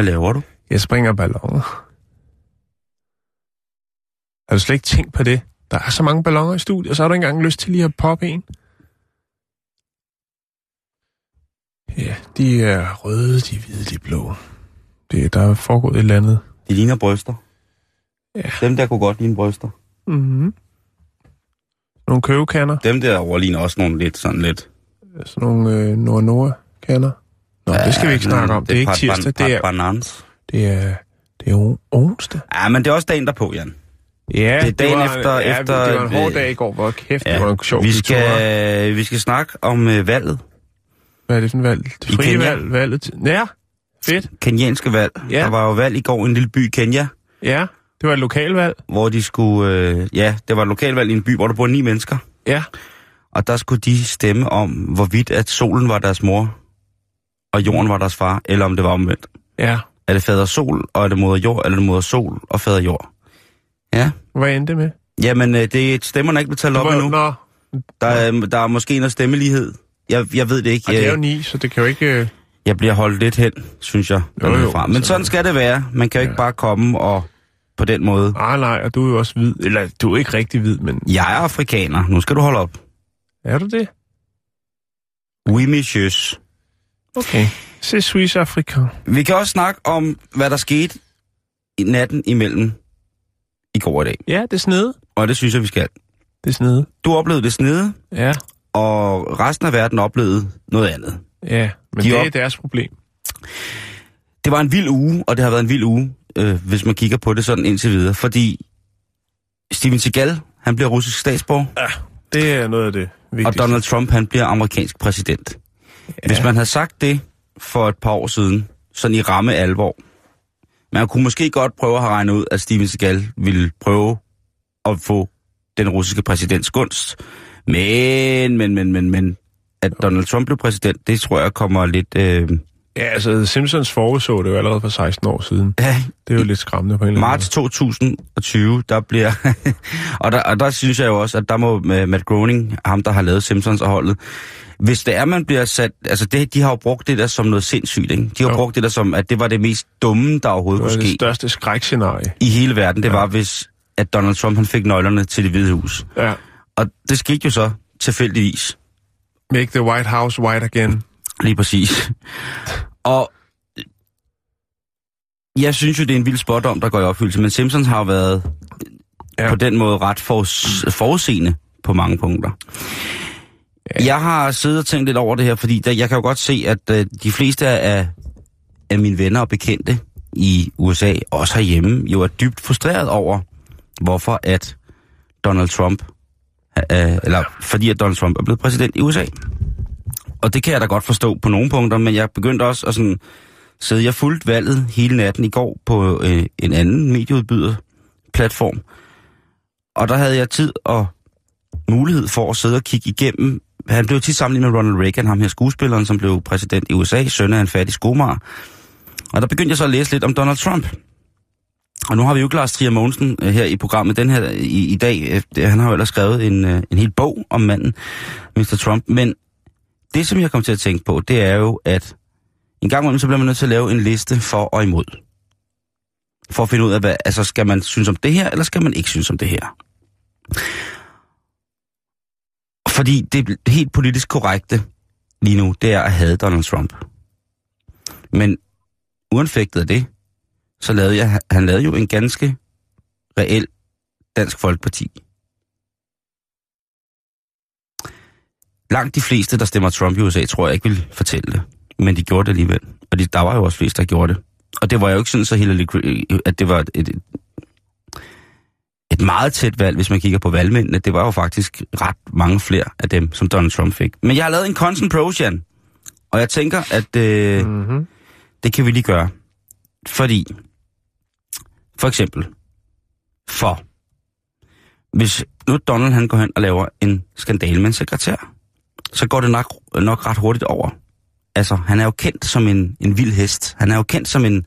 Hvad laver du? jeg springer balloner. Har du slet ikke tænkt på det? Der er så mange balloner i studiet, og så har du ikke engang lyst til lige at poppe en. Ja, de er røde, de er hvide, de er blå. Det, der er foregået et eller andet. De ligner bryster. Ja. Dem der kunne godt ligne bryster. Mm-hmm. Nogle køvekander, Dem der over ligner også nogle lidt sådan lidt... sådan nogle øh, Nord-Nord-kander. Nå, det skal vi ikke snakke om. Det er ikke tirsdag, det er, Banans. det er, det er on- onsdag. Ja, men det er også dagen derpå, Jan. Ja, Det er dagen var, efter- ja, efter- Det var en hård dag i går, hvor kæft, ja, det var en sjov vi kultur. skal, vi skal snakke om uh, valget. Hvad er det for en valg? Det frie valg, valget til... Ja, fedt. Kenyanske valg. Ja. Der var jo valg i går i en lille by i Kenya, Ja, det var et lokalvalg. hvor de skulle... Øh, ja, det var et lokalvalg i en by, hvor der bor ni mennesker. Ja, Og der skulle de stemme om, hvorvidt at solen var deres mor, og jorden var deres far, eller om det var omvendt. ja. Er det fader sol, og er det moder jord, eller er det moder sol og fader jord? Ja. Hvad endte det med? Jamen, øh, det stemmerne er ikke blevet talt op endnu. Nå, Der er, der er måske en stemmelighed. Jeg, jeg ved det ikke. og det er jo ni, så det kan jo ikke... øh, jeg bliver holdt lidt hen, synes jeg. Jo, jo, Fra. Men sådan sådan skal det være. Man kan jo ikke Ja. bare komme og på den måde. Ah, nej, og du er jo også hvid. Eller, du er ikke rigtig hvid, men... Jeg er afrikaner. Nu skal du holde op. Er du det? Oui, monsieur. Okay. C'est Swiss Afrika. Vi kan også snakke om, hvad der skete i natten imellem i går og i dag. Ja, det er snede. Og det synes jeg, vi skal. Det er snede. Du oplevede det snede, Ja, og resten af verden oplevede noget andet. ja. Men De det er op- deres problem. Det var en vild uge, og det har været en vild uge, øh, hvis man kigger på det sådan indtil videre. Fordi Steven Seagal, han bliver russisk statsborger, Det er noget af det og vigtigste. Donald Trump, han bliver amerikansk præsident. Ja. Hvis man havde sagt det for et par år siden, sådan i ramme alvor, man kunne måske godt prøve at have regnet ud, at Steven Seagal ville prøve at få den russiske præsidents gunst. Men, men, men, men, men, at Donald Trump blev præsident, det tror jeg kommer lidt... Øh, Ja, altså Simpsons forudså det jo allerede for 16 år siden. ja, Det er jo lidt skræmmende på en eller anden Marts 2020, der bliver... og, der, og der synes jeg jo også, at der må med Matt Groening, ham der har lavet Simpsons og holdet, hvis det er, man bliver sat... Altså, det, de har jo brugt det der som noget sindssygt, ikke? De har jo brugt det der som, at det var det mest dumme, der overhovedet. Det kunne var det ske største skrækscenarie. i hele verden. Det Ja. var, hvis at Donald Trump han fik nøglerne til det hvide hus. Ja. Og det skete jo så tilfældigvis. Make the White House white again. Lige præcis. Og jeg synes jo, det er en vild spådom, der går i opfyldelse, men Simpsons har jo været Ja. på den måde ret foruds- forudseende på mange punkter. Ja. Jeg har siddet og tænkt lidt over det her, fordi der, jeg kan jo godt se, at øh, de fleste af, af mine venner og bekendte i USA, også herhjemme, jo er dybt frustreret over, hvorfor at Donald Trump, øh, eller fordi at Donald Trump er blevet præsident i USA. Og det kan jeg da godt forstå på nogle punkter, men jeg begyndte også at sådan sidde, jeg fulgte valget hele natten i går på øh, en anden medieudbyder platform. Og der havde jeg tid og mulighed for at sidde og kigge igennem. Han blev tit sammenlignet med Ronald Reagan, ham her skuespilleren, som blev præsident i USA, søn af en fattig skomager. Og der begyndte jeg så at læse lidt om Donald Trump. Og nu har vi jo ikke Lars Trier Mogensen øh, her i programmet den her i, i dag. Øh, han har jo ellers skrevet en, øh, en hel bog om manden, Mr. Trump. Men det, som jeg kom til at tænke på, det er jo, at en gang imellem, så bliver man nødt til at lave en liste for og imod. For at finde ud af, hvad, altså skal man synes om det her, eller skal man ikke synes om det her? Fordi det helt politisk korrekte lige nu, det er at have Donald Trump. Men uanfægtet af det, så lavede jeg, han lavede jo en ganske reel Dansk Folkeparti. Langt de fleste, der stemmer Trump i USA, tror jeg ikke vil fortælle det. Men de gjorde det alligevel. Og de, der var jo også flest, der gjorde det. Og det var jo ikke sådan så Hillary, at det var et, et, et meget tæt valg, hvis man kigger på valgmændene. Det var jo faktisk ret mange flere af dem, som Donald Trump fik. Men jeg har lavet en constant pros, Jan. Og jeg tænker, at øh, Mm-hmm. det kan vi lige gøre. Fordi, for eksempel, for, hvis nu Donald han går hen og laver en skandale med en sekretær, så går det nok, nok ret hurtigt over. Altså, han er jo kendt som en, en vild hest. Han er jo kendt som en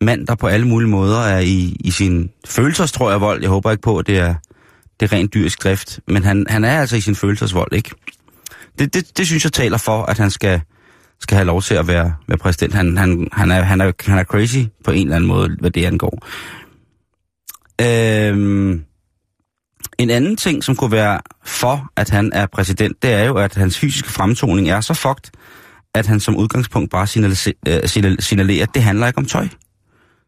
mand, der på alle mulige måder er i, i sin følelsestrøj af vold. Jeg håber ikke på, at det er, det er rent dyrisk drift. Men han, han er altså i sin følelsesvold, ikke? Det, det, det synes jeg taler for, at han skal, skal have lov til at være, være præsident. Han, han, han, er, han, er, han er crazy på en eller anden måde, hvad det angår. Øhm, en anden ting, som kunne være for, at han er præsident, det er jo, at hans fysiske fremtoning er så fucked, at han som udgangspunkt bare øh, signalerer, at det handler ikke om tøj.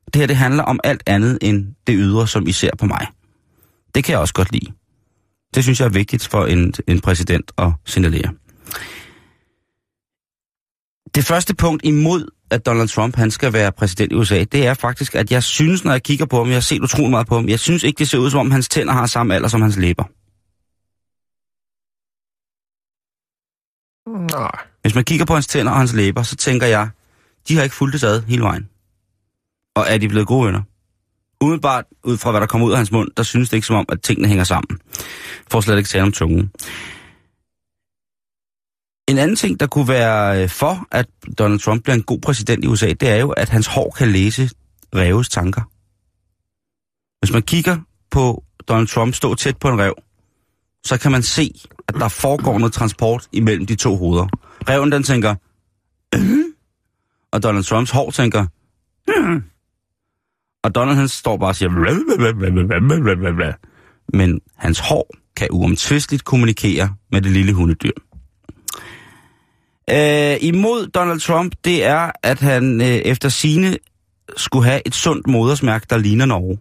Det her, det handler om alt andet end det ydre, som I ser på mig. Det kan jeg også godt lide. Det synes jeg er vigtigt for en, en præsident at signalere. Det første punkt imod, at Donald Trump han skal være præsident i USA, det er faktisk, at jeg synes, når jeg kigger på ham, jeg har set utrolig meget på ham, jeg synes ikke, det ser ud som om, hans tænder har samme alder som hans læber. Nej. Hvis man kigger på hans tænder og hans læber, så tænker jeg, de har ikke fulgt ad hele vejen. Og er de blevet gode venner? Udenbart, ud fra hvad der kommer ud af hans mund, der synes det ikke som om, at tingene hænger sammen. For slet ikke tale om tungen. En anden ting, der kunne være øh, for, at Donald Trump bliver en god præsident i USA, det er jo, at hans hår kan læse reves tanker. Hvis man kigger på Donald Trump stå tæt på en rev, så kan man se, at der foregår noget transport imellem de to hoveder. Reven den tænker, øh? og Donald Trumps hår tænker, øh? og Donald han står bare og siger, men hans hår kan uomtvisteligt kommunikere med det lille hundedyr. Øh, imod Donald Trump, det er, at han øh, efter sine skulle have et sundt modersmærke, der ligner Norge.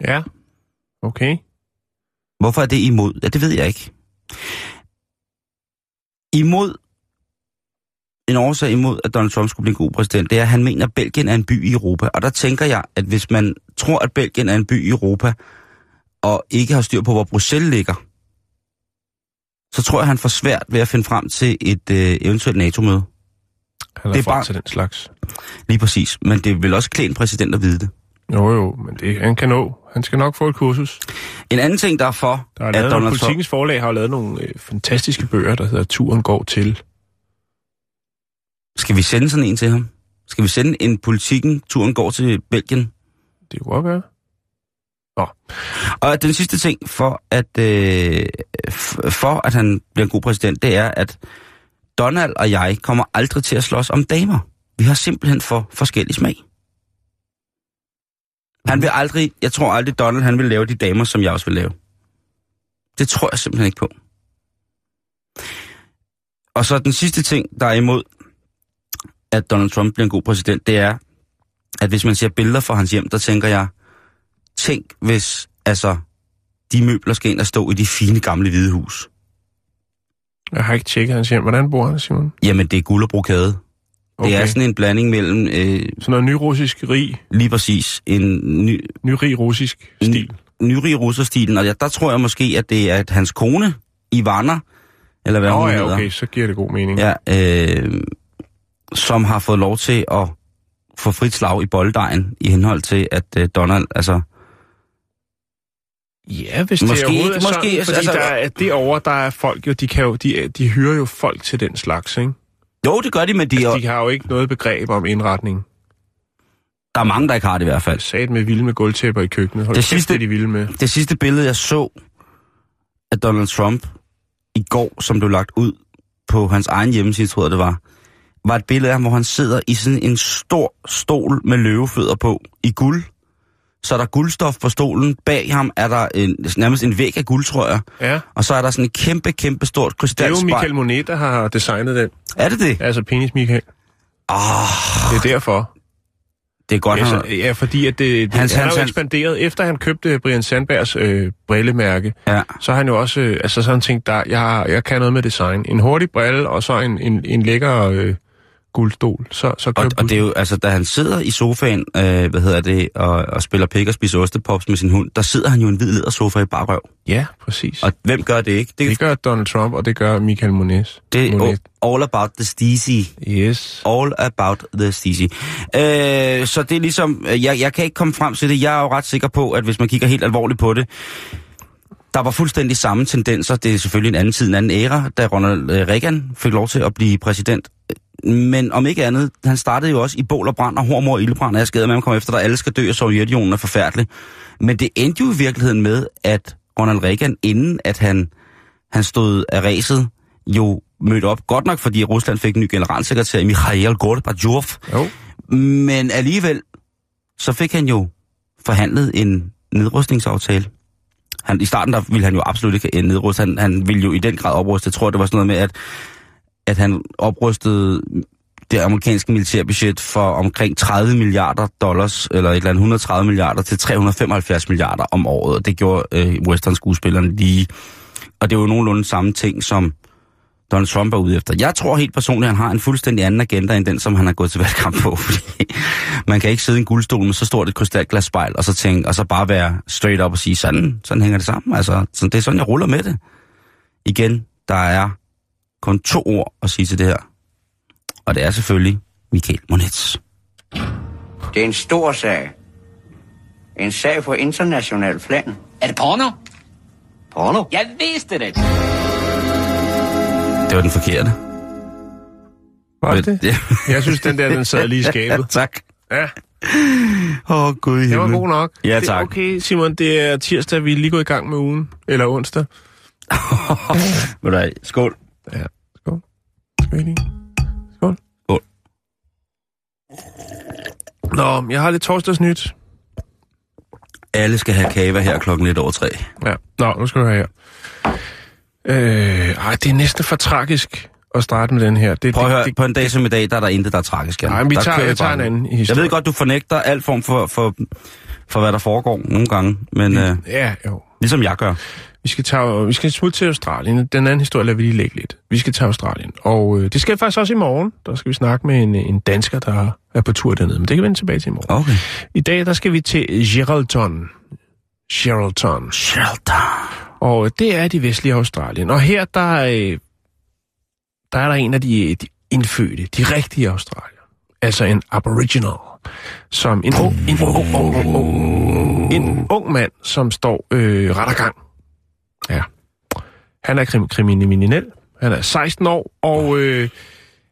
Ja. Okay. Hvorfor er det imod? Ja, det ved jeg ikke. Imod, en årsag imod, at Donald Trump skulle blive en god præsident, det er, at han mener, at Belgien er en by i Europa. Og der tænker jeg, at hvis man tror, at Belgien er en by i Europa, og ikke har styr på, hvor Bruxelles ligger, så tror jeg, han får svært ved at finde frem til et øh, eventuelt NATO-møde. Han er, Det er bare- til den slags. Lige præcis. Men det vil også klæde en præsident at vide det. Jo, jo, men det, han kan nå. Han skal nok få et kursus. En anden ting, der er for, Der er at lavet nogle, Donald Trump... politikens forlag har jo lavet nogle øh, fantastiske bøger, der hedder Turen går til. Skal vi sende sådan en til ham? Skal vi sende en politikken, turen går til Belgien? Det kunne godt være. Og den sidste ting for, at, øh, for at han bliver en god præsident, det er, at Donald og jeg kommer aldrig til at slås om damer. Vi har simpelthen for forskellig smag. Han vil aldrig, jeg tror aldrig, Donald han vil lave de damer, som jeg også vil lave. Det tror jeg simpelthen ikke på. Og så den sidste ting, der er imod, at Donald Trump bliver en god præsident, det er, at hvis man ser billeder fra hans hjem, der tænker jeg, tænk hvis, altså, de møbler skal ind og stå i de fine gamle hvide hus. Jeg har ikke tjekket hans hjem. Hvordan bor han, Simon? Jamen, det er guld og brokade. Okay. Det er sådan en blanding mellem, øh, Sådan noget nyrussisk rig, lige præcis, en ny, nyrig russisk stil. nyrig russerstilen, og der tror jeg måske, at det er at hans kone, Ivana, eller hvad Nå hun ja, hedder, okay, så giver det god mening. ja, øh, som har fået lov til at få frit slag i bolddejen, i henhold til, at øh, Donald, altså, Ja, hvis Måske det overhovedet er måske, sådan, fordi altså- der er, derovre, der er folk jo, de, kan jo, de, de hyrer jo folk til den slags, ikke? jo, det gør de, men de, Altså, de har jo ikke noget begreb om indretning. der er mange, der ikke har det i hvert fald. Sat med vilde med gulvtæpper i køkkenet. Hold Det sidste- det de vilde med. Det sidste billede, jeg så af Donald Trump i går, som blev lagt ud på hans egen hjemmeside, tror jeg det var, var et billede af ham, hvor han sidder i sådan en stor stol med løvefødder på, i guld. Så er der guldstof på stolen. Bag ham er der en, nærmest en væg af guld, tror jeg. Ja, Og så er der sådan et kæmpe, kæmpe stort det er jo krystalspejl. Michael Monet, der har designet den. Er det det? Altså penis Michael. Ah, Det er derfor. det er godt, Ja, han så, ja fordi at det, det Hans- han, han har jo ekspanderet. Efter han købte Brian Sandbergs øh, brillemærke, Ja. så har han jo også, øh, altså sådan tænkt, der, jeg, har- jeg kan noget med design. En hurtig brille, og så en, en, en lækker øh, guldstol, så, så Og, og det er jo, altså, da han sidder i sofaen, øh, hvad hedder det, og, og spiller pik og spiser ostepops med sin hund, der sidder han jo i en hvid ledersofa i bare røv. Ja, præcis. Og hvem gør det ikke? Det, det gør Donald Trump, og det gør Michael Moniz. det er all about the steezy. Yes. All about the steezy. Øh, så det er ligesom, øh, jeg, jeg kan ikke komme frem til det. Jeg er jo ret sikker på, at hvis man kigger helt alvorligt på det, der var fuldstændig samme tendenser. Det er selvfølgelig en anden tid, en anden æra, da Ronald øh, Reagan fik lov til at blive præsident. Men om ikke andet, han startede jo også i bål og brand og hormor og ildbrand, og jeg skader med, at man kommer efter, der alle skal dø, og Sovjetunionen er forfærdelig. Men det endte jo i virkeligheden med, at Ronald Reagan, inden at han, han stod af ræset, jo mødte op. Godt nok, fordi Rusland fik en ny generalsekretær, Mikhail Gorbachev. Jo. Men alligevel, så fik han jo forhandlet en nedrustningsaftale. Han, I starten der ville han jo absolut ikke øh, nedruste. Han, han ville jo i den grad opruste. Jeg tror, det var sådan noget med, at, at han oprustede det amerikanske militærbudget for omkring 30 milliarder dollars, eller et eller andet 130 milliarder til 375 milliarder om året. Det gjorde øh, western-skuespillerne lige. Og det var jo nogenlunde samme ting, som Donald Trump er ude efter. Jeg tror helt personligt, at han har en fuldstændig anden agenda, end den, som han har gået til valgkamp på. Fordi man kan ikke sidde i en guldstol med så stort et krystalglas spejl, og så, tænke, og så bare være straight up og sige, sådan, sådan hænger det sammen. Altså, sådan, det er sådan, jeg ruller med det. Igen, der er kun to ord at sige til det her. Og det er selvfølgelig Michael Monetz. Det er en stor sag. En sag på international plan. Er det porno? Porno? Jeg vidste det. Det var den forkerte. Var det det? Ja. Jeg synes, den der, den sad lige i skabet. tak. Ja, Åh, oh, gud i det var god nok. Ja, Det er tak. okay, Simon, det er tirsdag, vi er lige gået i gang med ugen. Eller onsdag. Ved du Skål. Ja, skål. Lige? Skål. Skål. Nå, jeg har lidt torsdagsnyt. Alle skal have kava her klokken lidt over tre. Ja. Nå, nu skal du høre her. Øh, ej, det er næsten for tragisk at starte med den her. Det, Prøv at høre, det, på en dag som i dag, der er der intet, der er tragisk. Nej, men vi tager- jeg tager en anden Jeg historie. ved godt, du fornægter alt form for, for, for hvad der foregår nogle gange, men øh, Ja, jo. ligesom jeg gør. Vi skal, tage, vi skal smutte til Australien. Den anden historie lader vi lige lægge lidt. Vi skal til Australien. Og øh, det skal faktisk også i morgen. Der skal vi snakke med en, en dansker, der er på tur dernede. Men det kan vi vende tilbage til i morgen. Okay. I dag, der skal vi til Geraldton. Geraldton. Shelter. Og det er de vestlige Australien. Og her, der, øh, der er der en af de, de indfødte, de rigtige australier. Altså en aboriginal. Som en ung, en ung, ung, ung, ung, en ung mand, som står øh, ret gang. Ja. Han er krim, kriminel. Han er 16 år, og øh,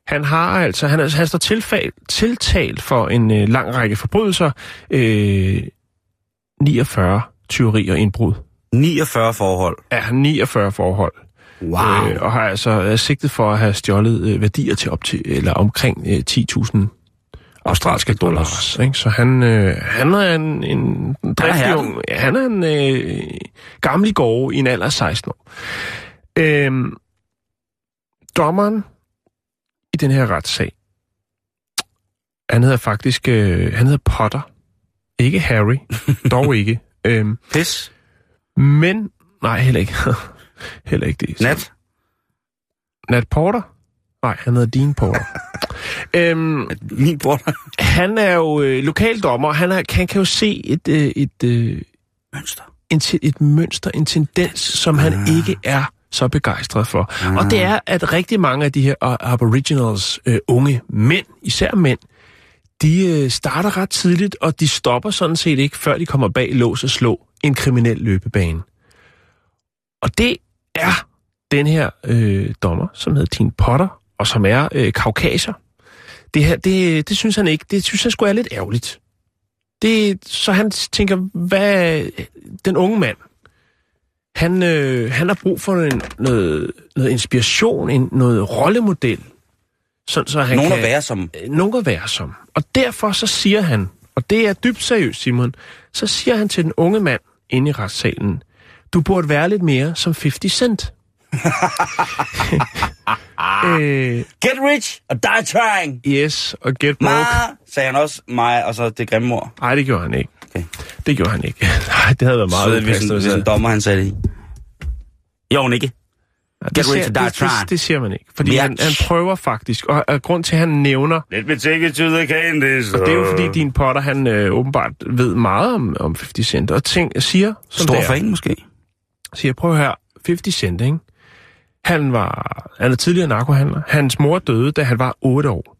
han har altså, han, altså, han står tilfald, tiltalt for en øh, lang række forbrydelser. Øh, 49 tyveri og indbrud. 49 forhold. Er 49 forhold. Wow. Øh, og har altså er sigtet for at have stjålet øh, værdier til op til, eller omkring øh, 10.000 australske dollars. Ikke? Så han, øh, han er en, en driftig ung. Ja, han er en øh, gammel gårde i en alder af 16 år. Øhm, dommeren i den her retssag, han hedder faktisk, øh, han hedder Potter. Ikke Harry, dog ikke. Øhm, Pis. Men, nej, heller ikke. heller ikke det. Nat. Nat Porter? Nej, han hedder Dean Porter. øhm, Min bror. han er jo øh, lokaldommer, han, er, han kan jo se et, øh, et, øh, Mønster. en, et mønster, en tendens, som han ikke er så begejstret for. Og det er, at rigtig mange af de her uh, aboriginals øh, unge mænd, især mænd, de øh, starter ret tidligt, og de stopper sådan set ikke, før de kommer bag lås og slå en kriminel løbebane. Og det er den her øh, dommer, som hedder Tine Potter, og som er øh, kaukaser. Det her, det, det synes han ikke. Det synes han skulle er lidt ærgerligt. Det, så han tænker, hvad den unge mand, han, øh, han har brug for en, noget, noget inspiration, en, noget rollemodel. Sådan, så han Nogen kan, at være som. øh, nogen at være som. Og derfor så siger han, og det er dybt seriøst, Simon, så siger han til den unge mand inde i retssalen, du burde være lidt mere som 50 Cent. øh, Get rich or die trying. yes, og get Ma, broke. sagde han også mig, og så det grimme ord. Nej, det gjorde han ikke. Okay. Det gjorde han ikke. Nej, det havde været meget Så hvis, en, upassende, hvis en dommer, han sagde det i. Jo, ikke. Ja, Get siger, det, det, det siger man ikke. Fordi han, han prøver faktisk, og, og grund til, at han nævner, Let me take it to the candies. og det er jo fordi, din Potter, han øh, åbenbart ved meget om, om 50 Cent, og tænk, siger, som Stor det fan måske. siger, prøv her, 50 Cent, ikke? Han var, han er tidligere narkohandler. Hans mor døde, da han var 8 år.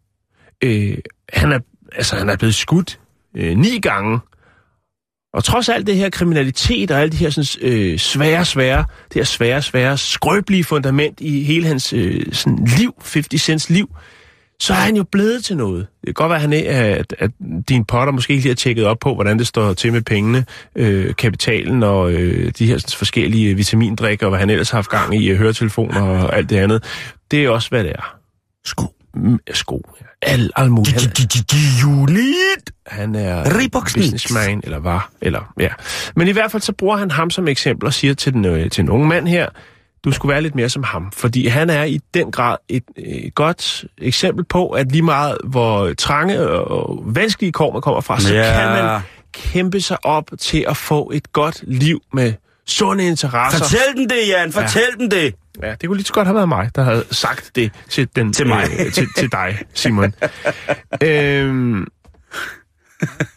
Øh, han, er, altså, han er blevet skudt øh, ni gange. Og trods alt det her kriminalitet og alle de her sådan, øh, svære, svære, det her svære, svære, skrøbelige fundament i hele hans øh, sådan, liv, 50 Cents liv, så er han jo blevet til noget. Det kan godt være, at, han er, at, at din potter måske ikke lige har tjekket op på, hvordan det står til med pengene, øh, kapitalen og øh, de her sådan, forskellige vitamindrikker, og hvad han ellers har haft gang i, øh, høretelefoner og alt det andet. Det er også, hvad det er. Sko. Mm, Sko. ja. Al, al muligt. Han, er Reebok sneaks. businessman, eller var, eller ja. Men i hvert fald så bruger han ham som eksempel og siger til den, øh, til den unge mand her, du skulle være lidt mere som ham, fordi han er i den grad et, et godt eksempel på, at lige meget hvor trange og vanskelige kår man kommer fra, så Ja. kan man kæmpe sig op til at få et godt liv med sunde interesser. Fortæl dem det, Jan. Fortæl dem det. Ja, det kunne lige så godt have været mig, der havde sagt det til, den, Til mig. Øh, til, til dig, Simon. øhm,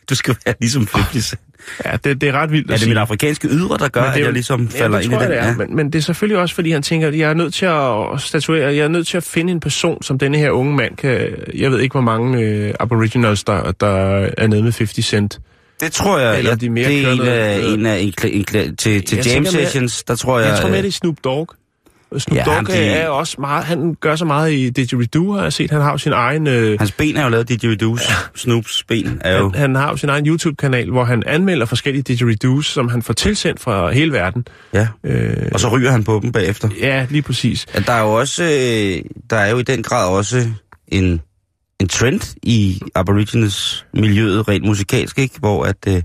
Du skal være ligesom 50 Cent. ja, det, det er ret vildt Er at det sige. mit afrikanske ydre, der gør, Men at jeg ligesom falder det ind i den? det er. Men, men det er selvfølgelig også, fordi han tænker, at jeg er nødt til at statuere, jeg er nødt til at finde en person, som denne her unge mand kan... Jeg ved ikke, hvor mange øh, aboriginals, der, der er nede med 50 cent. Det tror jeg, Eller jeg de mere det er en af, en af en, en, kla- til, til jam sessions, der tror jeg... Jeg tror mere, øh, det er Snoop Dogg. Og Snoop Ja, Dogg det- er også meget... Han gør så meget i Didgeridoo, har jeg set. Han har jo sin egen... Øh, Hans ben er jo lavet didgeridoos. Snoops ben er jo... han, han har jo sin egen YouTube-kanal, hvor han anmelder forskellige didgeridoos, som han får tilsendt fra hele verden. Ja. Øh, Og så ryger han på dem bagefter. ja, lige præcis. Ja, Der er jo også... øh, Der er jo i den grad også en, en trend i aborigines miljøet rent musikalsk, ikke? Hvor at, øh,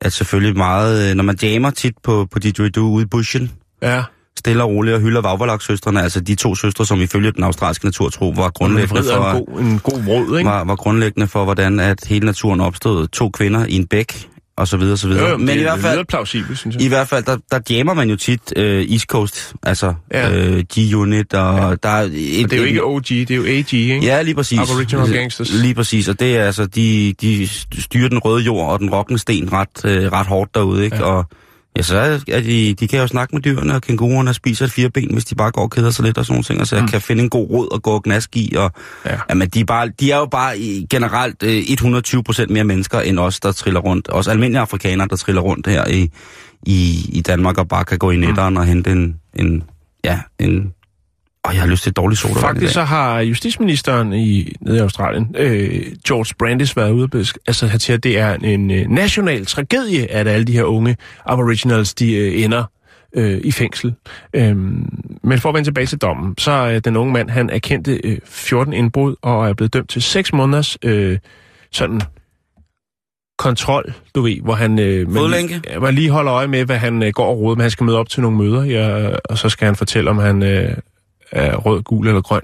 at selvfølgelig meget... øh, Når man jammer tit på, på didgeridoo ude i bushen, Ja. stille og roligt og hylder Vavvalak-søstrene, altså de to søstre, som ifølge den australske naturtro var grundlæggende for, en god, en god råd, ikke? var, var grundlæggende for, hvordan at hele naturen opstod. To kvinder i en bæk, og så videre, så videre. Jo, jo, Men det, i hvert fald, plausibelt, synes jeg. i hvert fald, der, der jammer man jo tit øh, East Coast, altså Ja. øh, G-Unit, og ja. der er... Et, Og det er jo ikke OG, det er jo AG, ikke? Ja, lige præcis. Aboriginal Gangsters. Lige præcis, og det er altså, de, de styrer den røde jord og den rockende sten ret, øh, ret hårdt derude, ikke? Ja. Og ja, så er er de, de kan jo snakke med dyrene, og kænguruerne spiser et fire ben, hvis de bare går og keder sig lidt og sådan nogle ting, og så mm. kan finde en god råd og gå og gnask i, og Ja. jamen, de, er bare, de er jo bare generelt øh, 120 procent mere mennesker end os, der triller rundt. Også almindelige afrikanere, der triller rundt her i, i, i Danmark og bare kan gå i netteren mm. og hente en, en, ja, en, og jeg har lyst til et dårligt sodavand i Faktisk så har justitsministeren i, nede i Australien, øh, George Brandis, været ude og altså, han siger, at det er en øh, national tragedie, at alle de her unge aboriginals, de øh, ender øh, i fængsel. Øhm, men for at vende tilbage til dommen, så er den unge mand, han erkendte øh, 14 indbrud og er blevet dømt til 6 måneders øh, sådan kontrol, du ved, hvor han, øh, man, ja, man lige holder øje med, hvad han øh, går og råder med. Han skal møde op til nogle møder, ja, og så skal han fortælle, om han øh, er rød, gul eller grøn.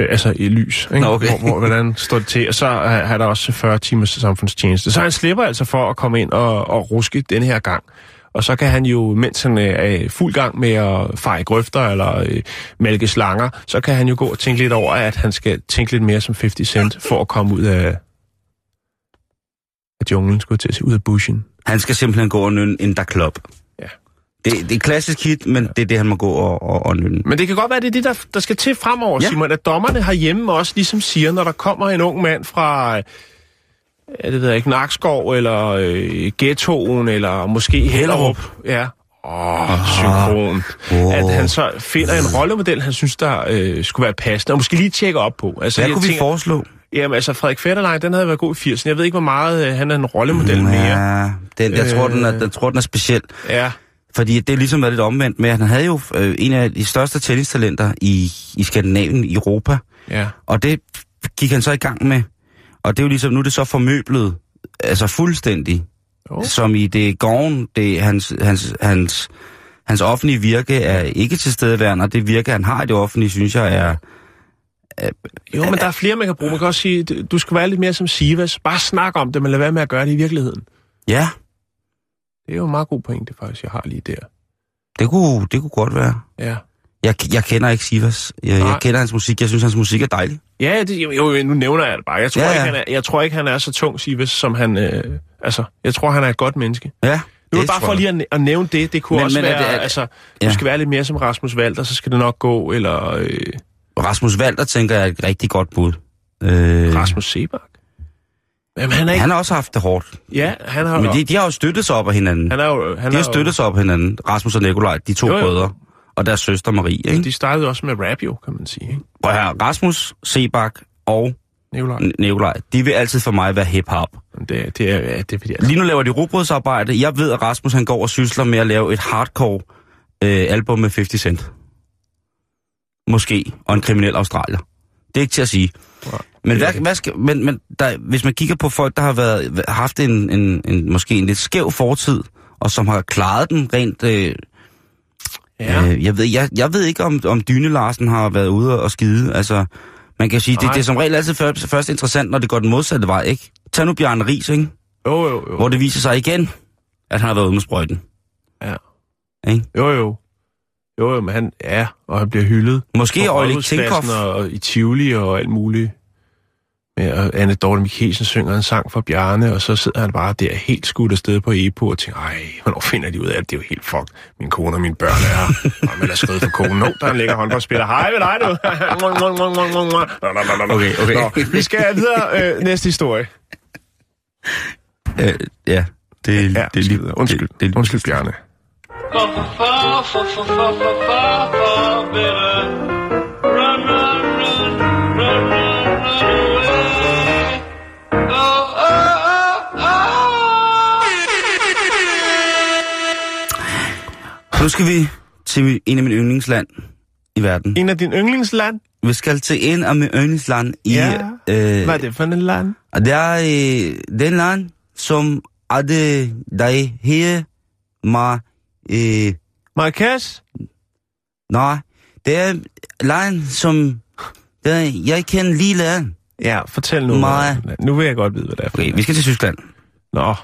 Øh, altså i lys, ikke? Nå, okay. Hvor, hvor, hvordan står det til? Og så er der også 40 timers samfundstjeneste. Så han slipper altså for at komme ind og, og ruske den her gang. Og så kan han jo, mens han er i fuld gang med at feje grøfter eller øh, mælke slanger, så kan han jo gå og tænke lidt over, at han skal tænke lidt mere som 50 Cent for at komme ud af, af junglen, skulle til at sige, ud af bushen. Han skal simpelthen gå og nynne en der club. Det, det er et klassisk hit, men det er det, han må gå og, og, og nynne. Men det kan godt være, det er det, der, der skal til fremover, Ja. Simon, at dommerne herhjemme også ligesom siger, når der kommer en ung mand fra, øh, ja, det ved jeg ikke, Nakskov, eller øh, Ghettoen, eller måske Hellerup. Ja. Åh, oh, synkron. Åh. At han så finder en rollemodel, han synes, der øh, skulle være passende, og måske lige tjekke op på. Altså, Hvad jeg kunne vi tænker, foreslå? Jamen, altså, Frederik Fetterlein, den havde været god i 80'erne. Jeg ved ikke, hvor meget øh, han er en rollemodel mere. Ja, den, jeg, tror, den er, Øh. jeg tror, den er speciel. Ja. Fordi det er ligesom været lidt omvendt med, at han havde jo øh, en af de største tennistalenter i, i Skandinavien, i Europa. Ja. Og det gik han så i gang med. Og det er jo ligesom, nu er det så formøblet, altså fuldstændig. Jo. Som i det gården, det, hans, hans, hans, hans offentlige virke er ikke til stedeværende, og det virke, han har i det offentlige, synes jeg er... Jo, men der er flere, man kan bruge. Man kan også sige, du- du skal være lidt mere som Sivas. Bare snak om det, men lad være med at gøre det i virkeligheden. Ja, Det er jo en meget god pointe, faktisk, jeg har lige der. det kunne, det kunne godt være. Ja. Jeg, jeg kender ikke Sivas. Jeg, jeg kender hans musik. Jeg synes, hans musik er dejlig. Ja, det, jo, jo, nu nævner jeg det bare. Jeg tror, Ja, ja. Ikke, han er, jeg tror ikke, han er så tung, Sivas, som han... Øh, altså, jeg tror, han er et godt menneske. Ja, Nu er det bare for lige at, at nævne det. Det kunne Men- også men være... det- er- altså, ja. du skal være lidt mere som Rasmus Walter, så skal det nok gå. Eller øh, Rasmus Walter, tænker jeg, er et rigtig godt bud. Øh, Rasmus Sebak. Jamen, han er ikke... han har også haft det hårdt. Ja, han har... Men de, de har jo støttet sig op af hinanden. han er jo... Han De har er jo- støttet sig op af hinanden. Rasmus og Nikolaj, de to Jo, jo. brødre. Og deres søster Marie. Ikke? De startede også med rap, jo, kan man sige. Ikke? Prøv her, Rasmus, Sebak og Nikolaj. Nikolaj, de vil altid for mig være hip-hop. Det, det er... Ja, det vil jeg. Lige nu laver de robrødsarbejde. Jeg ved, at Rasmus han går og sysler med at lave et hardcore øh, album med 50 Cent. Måske. Og en kriminel australier. Det er ikke til at sige. Men, hvad, hvad skal, men, men der, hvis man kigger på folk, der har været, haft en, en, en, måske en lidt skæv fortid, og som har klaret den rent... Øh, Ja. øh, jeg, ved, jeg, jeg ved ikke, om, om Dyne Larsen har været ude og skide. Altså, man kan sige, det, det er som regel altid først, først interessant, når det går den modsatte vej, ikke? Tag nu Bjarne Ries, ikke? Jo, jo, jo. Hvor det viser sig igen, at han har været ude med sprøjten. Ja. Ikke? Jo, jo. Jo, jo, men han er, og han bliver hyldet. Måske Øjlik Tinkoff. Og i Tivoli og alt muligt. Med, og Anne Dorte Mikkelsen synger en sang for Bjarne, og så sidder han bare der helt skudt afsted på EPO og tænker, ej, hvornår finder de ud af det? Det er jo helt fucked. Min kone og mine børn er her. Og man er skrevet for konen. Nå, der er en lækker håndboldspiller. Hej med dig, du. okay, okay. Nå, vi skal videre. Øh, næste historie. Øh, ja, det, Ja, det, er lige. Undskyld. Det, det, Undskyld, Bjarne. Nu skal vi til en af mine yndlingsland i verden. En af dine yndlingsland? Vi skal til en af mine yndlingsland i... Ja. Øh, Hvad er det for en land? og det er øh, den land, som er det, der her mig... Øh, Marrakesh? nej, det er land, som... Det er, jeg kender lige land. Ja, fortæl nu. Nej. Nu vil jeg godt vide, hvad det er Okay, vi skal til Tyskland. Nå.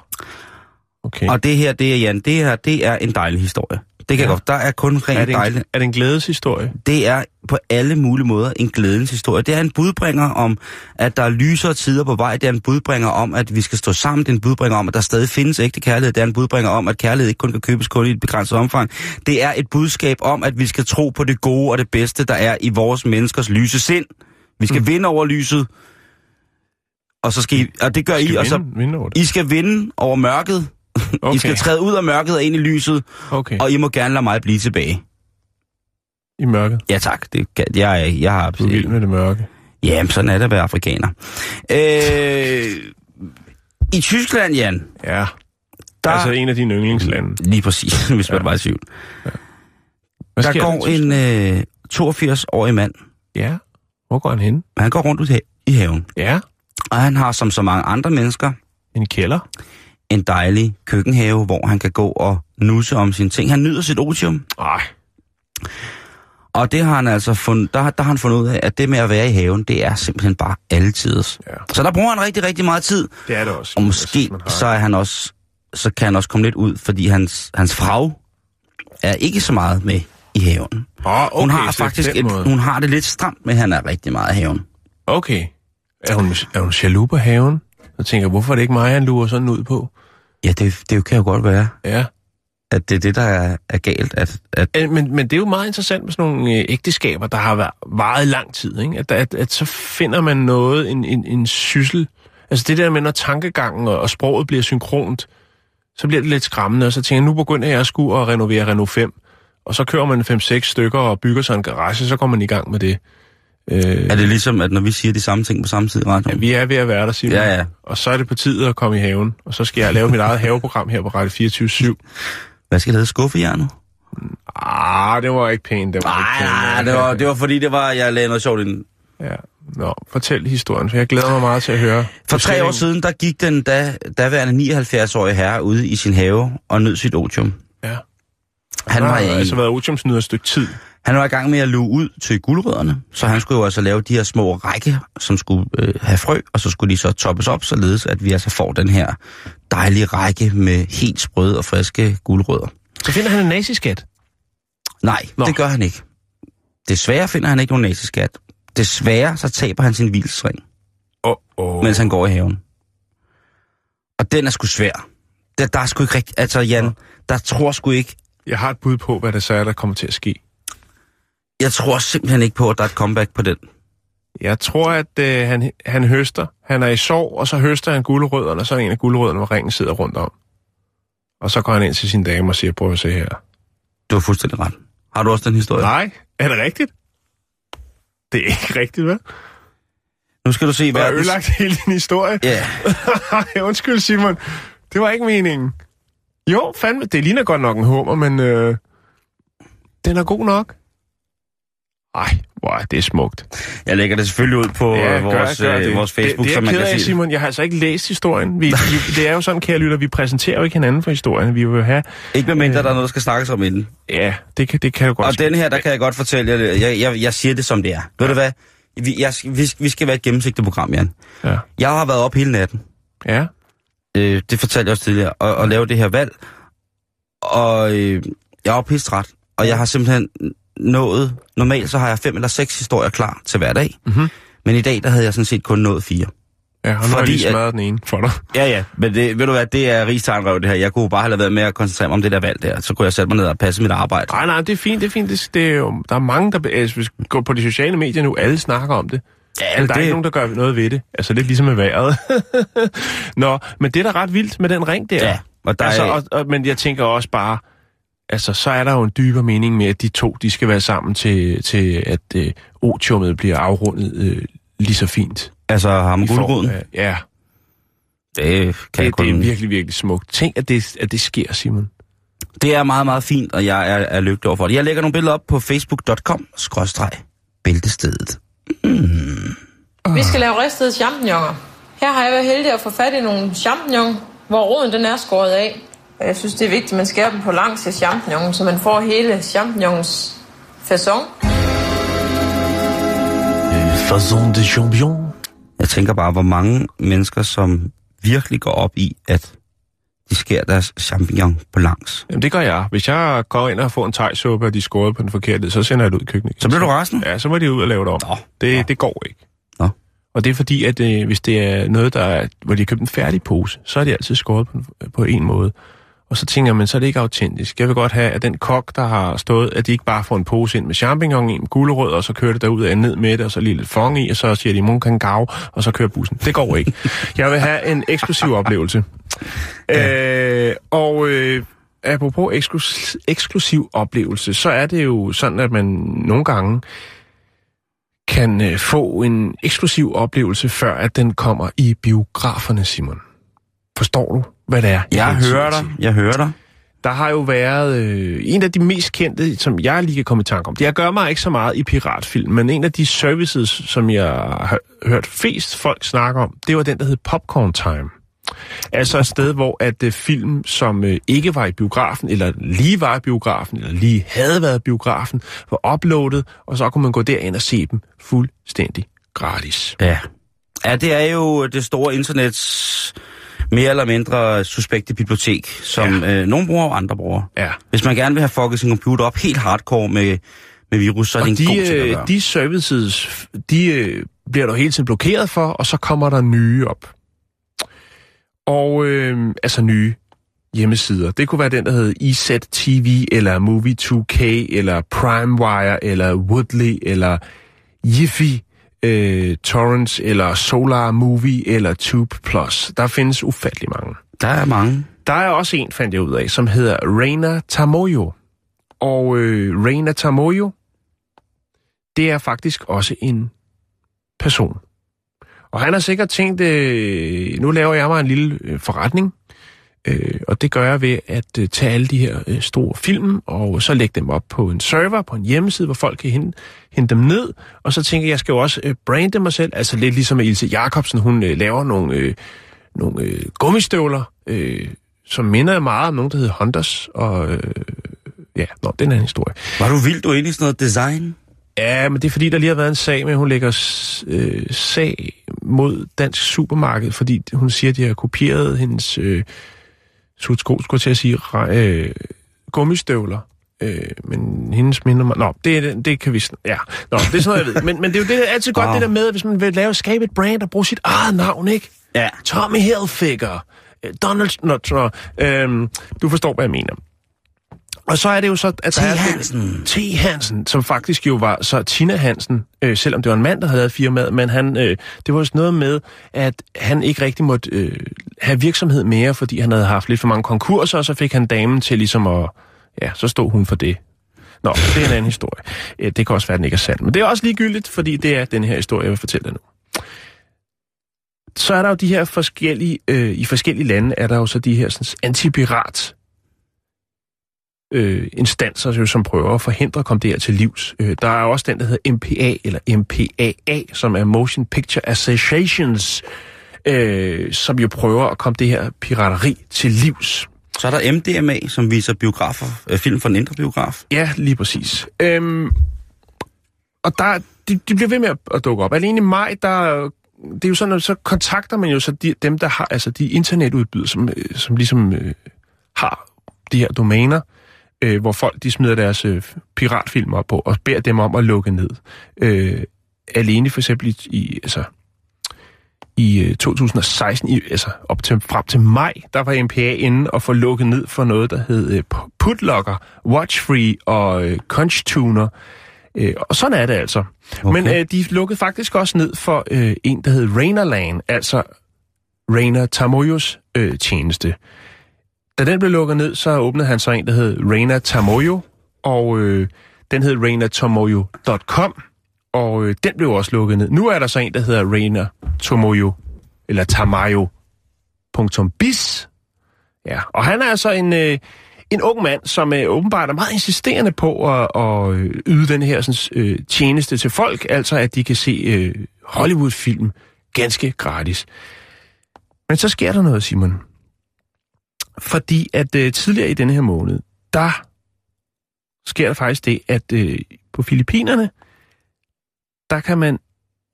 Okay. Og det her, det er Jan, det her, det er en dejlig historie. Det kan Ja. godt. Der er kun er, rent det dejligt. en, er det en glædeshistorie? det er på alle mulige måder en glædens historie. Det er en budbringer om, at der er lysere tider på vej. Det er en budbringer om, at vi skal stå sammen. Det er en budbringer om, at der stadig findes ægte kærlighed. Det er en budbringer om, at kærlighed ikke kun kan købes kun i et begrænset omfang. Det er et budskab om, at vi skal tro på det gode og det bedste, der er i vores menneskers lyse sind. Vi skal mm. vinde over lyset. Og, så skal I, og det gør Skal I, og så, vinde, vinde over det? I skal vinde over mørket. Okay. I skal træde ud af mørket og ind i lyset, Okay, og I må gerne lade mig blive tilbage. i mørket. Ja tak, det, kan- jeg, jeg har Du er vild med det mørke. Jamen, sådan er det at være afrikaner. Øh, I Tyskland, Jan, Ja, der... altså en af dine yndlingslande. Lige præcis, hvis man Ja. var i tvivl. Hvad Der går en øh, 82-årig mand. Ja, hvor går han hen? Han går rundt ud i haven. Ja, Og han har, som så mange andre mennesker, en kælder. En dejlig køkkenhave, hvor han kan gå og nusse om sine ting. Han nyder sit otium. Ej, Og det har han altså fundet, der, der har han fundet ud af, at det med at være i haven, det er simpelthen bare altidens. Ja. Så der bruger han rigtig, rigtig meget tid. det er det også. Og måske har- så er han også, så kan han også komme lidt ud, fordi hans, hans frag er ikke så meget med i haven. Åh, okay, hun har faktisk et, hun har det lidt stramt med, at han er rigtig meget i haven. Okay. Er hun, er hun jaloux på haven? Jeg tænker, hvorfor er det ikke mig, han lurer sådan ud på? Ja, det, det kan jo godt være, Ja. at det er det, der er, er galt. At, at, Men, men det er jo meget interessant med sådan nogle øh, ægteskaber, der har været, varet lang tid. Ikke? At, at, at så finder man noget, en, en, en syssel. Altså det der med, når tankegangen og, og sproget bliver synkront, så bliver det lidt skræmmende, og så tænker jeg, nu begynder jeg at skulle at renovere Renault 5. Og så kører man 5-6 stykker og bygger sig en garage, så kommer man i gang med det. Øh, er det ligesom, at når vi siger de samme ting på samme tid i radioen? ja, vi er ved at være der, Simon. Ja, ja. Og så er det på tide at komme i haven. Og så skal jeg lave mit eget haveprogram her på Radio 24 Hvad skal det hedde? Skuffejernet? Ah, det var ikke pænt. Det var Nej, ikke pænt. nej, det var, det var fordi, det var, jeg lagde noget sjovt ind. Ja. Nå, fortæl historien, for jeg glæder mig meget til at høre. For tre år siden, der gik den da, daværende 79-årige herre ude i sin have og nød sit otium. Ja. Han Han har i, altså været otiumsnyder et stykke tid. Han var i gang med at luge ud til guldrødderne, så han skulle jo altså lave de her små række, som skulle øh, have frø, og så skulle de så toppes op, således at vi altså får den her dejlige række med helt sprøde og friske guldrødder. Så finder han en naziskat. Nej, Nå. Det gør han ikke. Desværre finder han ikke nogen naziskat. Desværre så taber han sin hvilesring, Åh, oh, oh. mens han går i haven. Og den er sgu svær. Der, der er sgu ikke rigtigt... Altså, Jan, der tror sgu ikke... Jeg har et bud på, hvad det så er, der kommer til at ske. Jeg tror simpelthen ikke på, at der er et comeback på den. Jeg tror, at øh, han, han høster. Han er i sorg, og så høster han gulerødderne, og så er en af gulerødderne, hvor ringen sidder rundt om. Og så går han ind til sin dame og siger, prøv at se her. Du har fuldstændig ret. Har du også den historie? Nej, er det rigtigt? Det er ikke rigtigt, hvad? Nu skal du se, hvad... har ødelagt hele din historie. Ja, Ej, Undskyld, Simon. Det var ikke meningen. Jo, fandme, det ligner godt nok en hummer, men øh, den er god nok. Ej, er det smukt. jeg lægger det selvfølgelig ud på ja, vores, gør, øh, vores Facebook, det, det er så man kan af, se det. Simon. Jeg har altså ikke læst historien. Vi, vi, det er jo sådan, kære lytter, vi præsenterer jo ikke hinanden for historien. Vi vil jo have... Ikke medmindre, der er noget, der skal snakkes om inden. Ja, det kan, det kan jo godt Og ske. den her, der kan jeg godt fortælle jer, jeg, jeg, jeg siger det som det er. Ved du hvad? Vi, jeg, vi, vi skal være et gennemsigtigt program, Jan. Ja. Jeg har været op hele natten. ja. Øh, det fortalte jeg også tidligere. Og, og lave det her valg. Og øh, jeg er pisse træt. Og jeg har simpelthen nået... Normalt så har jeg fem eller seks historier klar til hver dag. Mhm. Men i dag, der havde jeg sådan set kun nået fire. Ja, og nu har lige at- smadret den ene for dig. Ja, ja. Men det, ved du hvad, det er rigstegnrøv, det her. Jeg kunne bare have lavet være med at koncentrere mig om det der valg der. Så kunne jeg sætte mig ned og passe mit arbejde. Nej, nej, det er fint, det er fint. Det, det er jo, der er mange, der... Altså, hvis vi går på de sociale medier nu, alle snakker om det. Ja, Men der er det- ikke nogen, der gør noget ved det. Altså lidt ligesom med vejret. Nå, men det er da ret vildt med den ring der. Ja, og der altså, er... og, og, men jeg tænker også bare, altså så er der jo en dybere mening med, at de to, de skal være sammen til, til at øh, otiummet bliver afrundet øh, lige så fint. Altså, ham guldruden. Ja, Det kan jeg det, det kun... er virkelig, virkelig smukt. Tænk, at det, at det sker, Simon. Det er meget, meget fint, og jeg er, er lykkelig over for det. Jeg lægger nogle billeder op på facebook.com, skråstreg, bæltestedet. Vi skal lave ristede champignoner. Her har jeg været heldig at få fat i nogle champignon, hvor roden den er skåret af. Og Jeg synes, det er vigtigt, at man skærer dem på langs af champignonen, så man får hele champignons façon. Façon de champion. Jeg tænker bare, hvor mange mennesker, som virkelig går op i, at de skærer deres champignon på langs. Jamen, det gør jeg. Hvis jeg går ind og får en tegsuppe, og de er skåret på den forkerte, så sender jeg det ud i køkkenet. Så bliver du resten? Ja, så må de ud og lave det om. Nå, det, nå. det går ikke. Nå. Og det er fordi, at øh, hvis det er noget, der er, hvor de har købt en færdig pose, så er de altid skåret på, på en måde. Og så tænker man, så er det ikke autentisk. Jeg vil godt have, at den kok, der har stået, at de ikke bare får en pose ind med champignon i, med gulerød, og så kører det derud af ned med det, og så lige lidt fong i, og så siger de, mon kan gav, og så kører bussen. Det går ikke. Jeg vil have en eksklusiv oplevelse. Ja. Øh, og øh, apropos eksklus- eksklusiv oplevelse, så er det jo sådan, at man nogle gange kan øh, få en eksklusiv oplevelse, før at den kommer i biograferne, Simon. Forstår du, hvad det er? Jeg hører dig, jeg hører dig. Der har jo været øh, en af de mest kendte, som jeg lige kan komme i tanke om. Det jeg gør mig ikke så meget i piratfilm, men en af de services, som jeg har hørt flest folk snakke om, det var den, der hed Popcorn Time. Altså et sted, hvor at øh, film, som øh, ikke var i biografen, eller lige var i biografen, eller lige havde været i biografen, var uploadet, og så kunne man gå derind og se dem fuldstændig gratis. Ja. Ja, det er jo det store internets mere eller mindre suspekte bibliotek, som ja. øh, nogle bruger og andre bruger. Ja. Hvis man gerne vil have fucket sin computer op helt hardcore med, med virus, så er Og det en god de, ting at øh, gøre. de services, de øh, bliver du hele tiden blokeret for, og så kommer der nye op. Og øh, altså nye hjemmesider. Det kunne være den, der hed EZ TV, eller Movie2K, eller PrimeWire, eller Woodley, eller Jiffy, øh, Torrents, eller Solar Movie, eller Tube Plus. Der findes ufattelig mange. Der er mange. Der er også en, fandt jeg ud af, som hedder Reina Tamoyo. Og øh, Reina Tamoyo, det er faktisk også en person. Og han har sikkert tænkt, øh, nu laver jeg mig en lille øh, forretning, øh, og det gør jeg ved at øh, tage alle de her øh, store film, og så lægge dem op på en server, på en hjemmeside, hvor folk kan hente, hente dem ned, og så tænker jeg, jeg skal jo også øh, brande mig selv, altså lidt ligesom Ilse Jacobsen, hun øh, laver nogle, øh, nogle øh, gummistøvler, øh, som minder meget om nogen, der hedder Hondas, og øh, ja, nå, den er en historie. Var du vild, du i sådan noget design? Ja, men det er fordi, der lige har været en sag med, at hun lægger øh, sag mod Dansk Supermarked, fordi hun siger, at de har kopieret hendes øh, sutsko, skulle jeg til at sige, øh, gummistøvler Øh, men hendes minder mig... Nå, det, det, kan vi... Ja, Nå, det er sådan noget, jeg ved. Men, men det er jo det, altid godt, Wow. det der med, hvis man vil lave, skabe et brand og bruge sit eget navn, ikke? Ja. Tommy Hilfiger, øh, Donald... Nå, nå, øhm, du forstår, hvad jeg mener. Og så er det jo så, at T. der er... Hansen. T. Hansen, som faktisk jo var så Tina Hansen, øh, selvom det var en mand, der havde lavet firmaet, men han, øh, det var sådan noget med, at han ikke rigtig måtte øh, have virksomhed mere, fordi han havde haft lidt for mange konkurser, og så fik han damen til ligesom at... Ja, så stod hun for det. Nå, det er en anden historie. Øh, Det kan også være, at den ikke er sand. Men det er også ligegyldigt, fordi det er den her historie, jeg vil fortælle dig nu. Så er der jo de her forskellige... Øh, I forskellige lande er der jo så de her sådan, antipirat øh, instanser, som prøver at forhindre at komme det her til livs. Øh, der er også den, der hedder MPA, eller MPAA, som er Motion Picture Associations, øh, som jo prøver at komme det her pirateri til livs. Så er der MDMA, som viser biografer, øh, film fra den indre biograf. Ja, lige præcis. Øhm, og der, de, de bliver ved med at, at dukke op. Alene i maj, der, det er jo sådan, at så kontakter man jo så de, dem, der har, altså de internetudbydere, som, øh, som ligesom øh, har de her domæner, øh, hvor folk de smider deres øh, piratfilm op på, og beder dem om at lukke ned. Øh, alene for eksempel i, i altså, i øh, 2016, i, altså op til, frem til maj, der var MPA inde og få lukket ned for noget, der hed øh, Putlocker, Watchfree og øh, Conchtuner. Øh, og sådan er det altså. Okay. Men øh, de lukkede faktisk også ned for øh, en, der hed Rainerland, altså Rainer Tamoyos øh, tjeneste. Da den blev lukket ned, så åbnede han så en, der hed Reina Tamoyo, og øh, den hed rainertamoyo.com, og øh, den blev også lukket ned. Nu er der så en, der hedder Reina Tomoyo, eller Tamayo.biz. Ja, og han er altså en, øh, en ung mand, som øh, åbenbart er meget insisterende på at, at øh, yde den her sådan, øh, tjeneste til folk, altså at de kan se øh, Hollywood-film ganske gratis. Men så sker der noget, Simon. Fordi at øh, tidligere i denne her måned, der sker der faktisk det, at øh, på Filippinerne, der kan man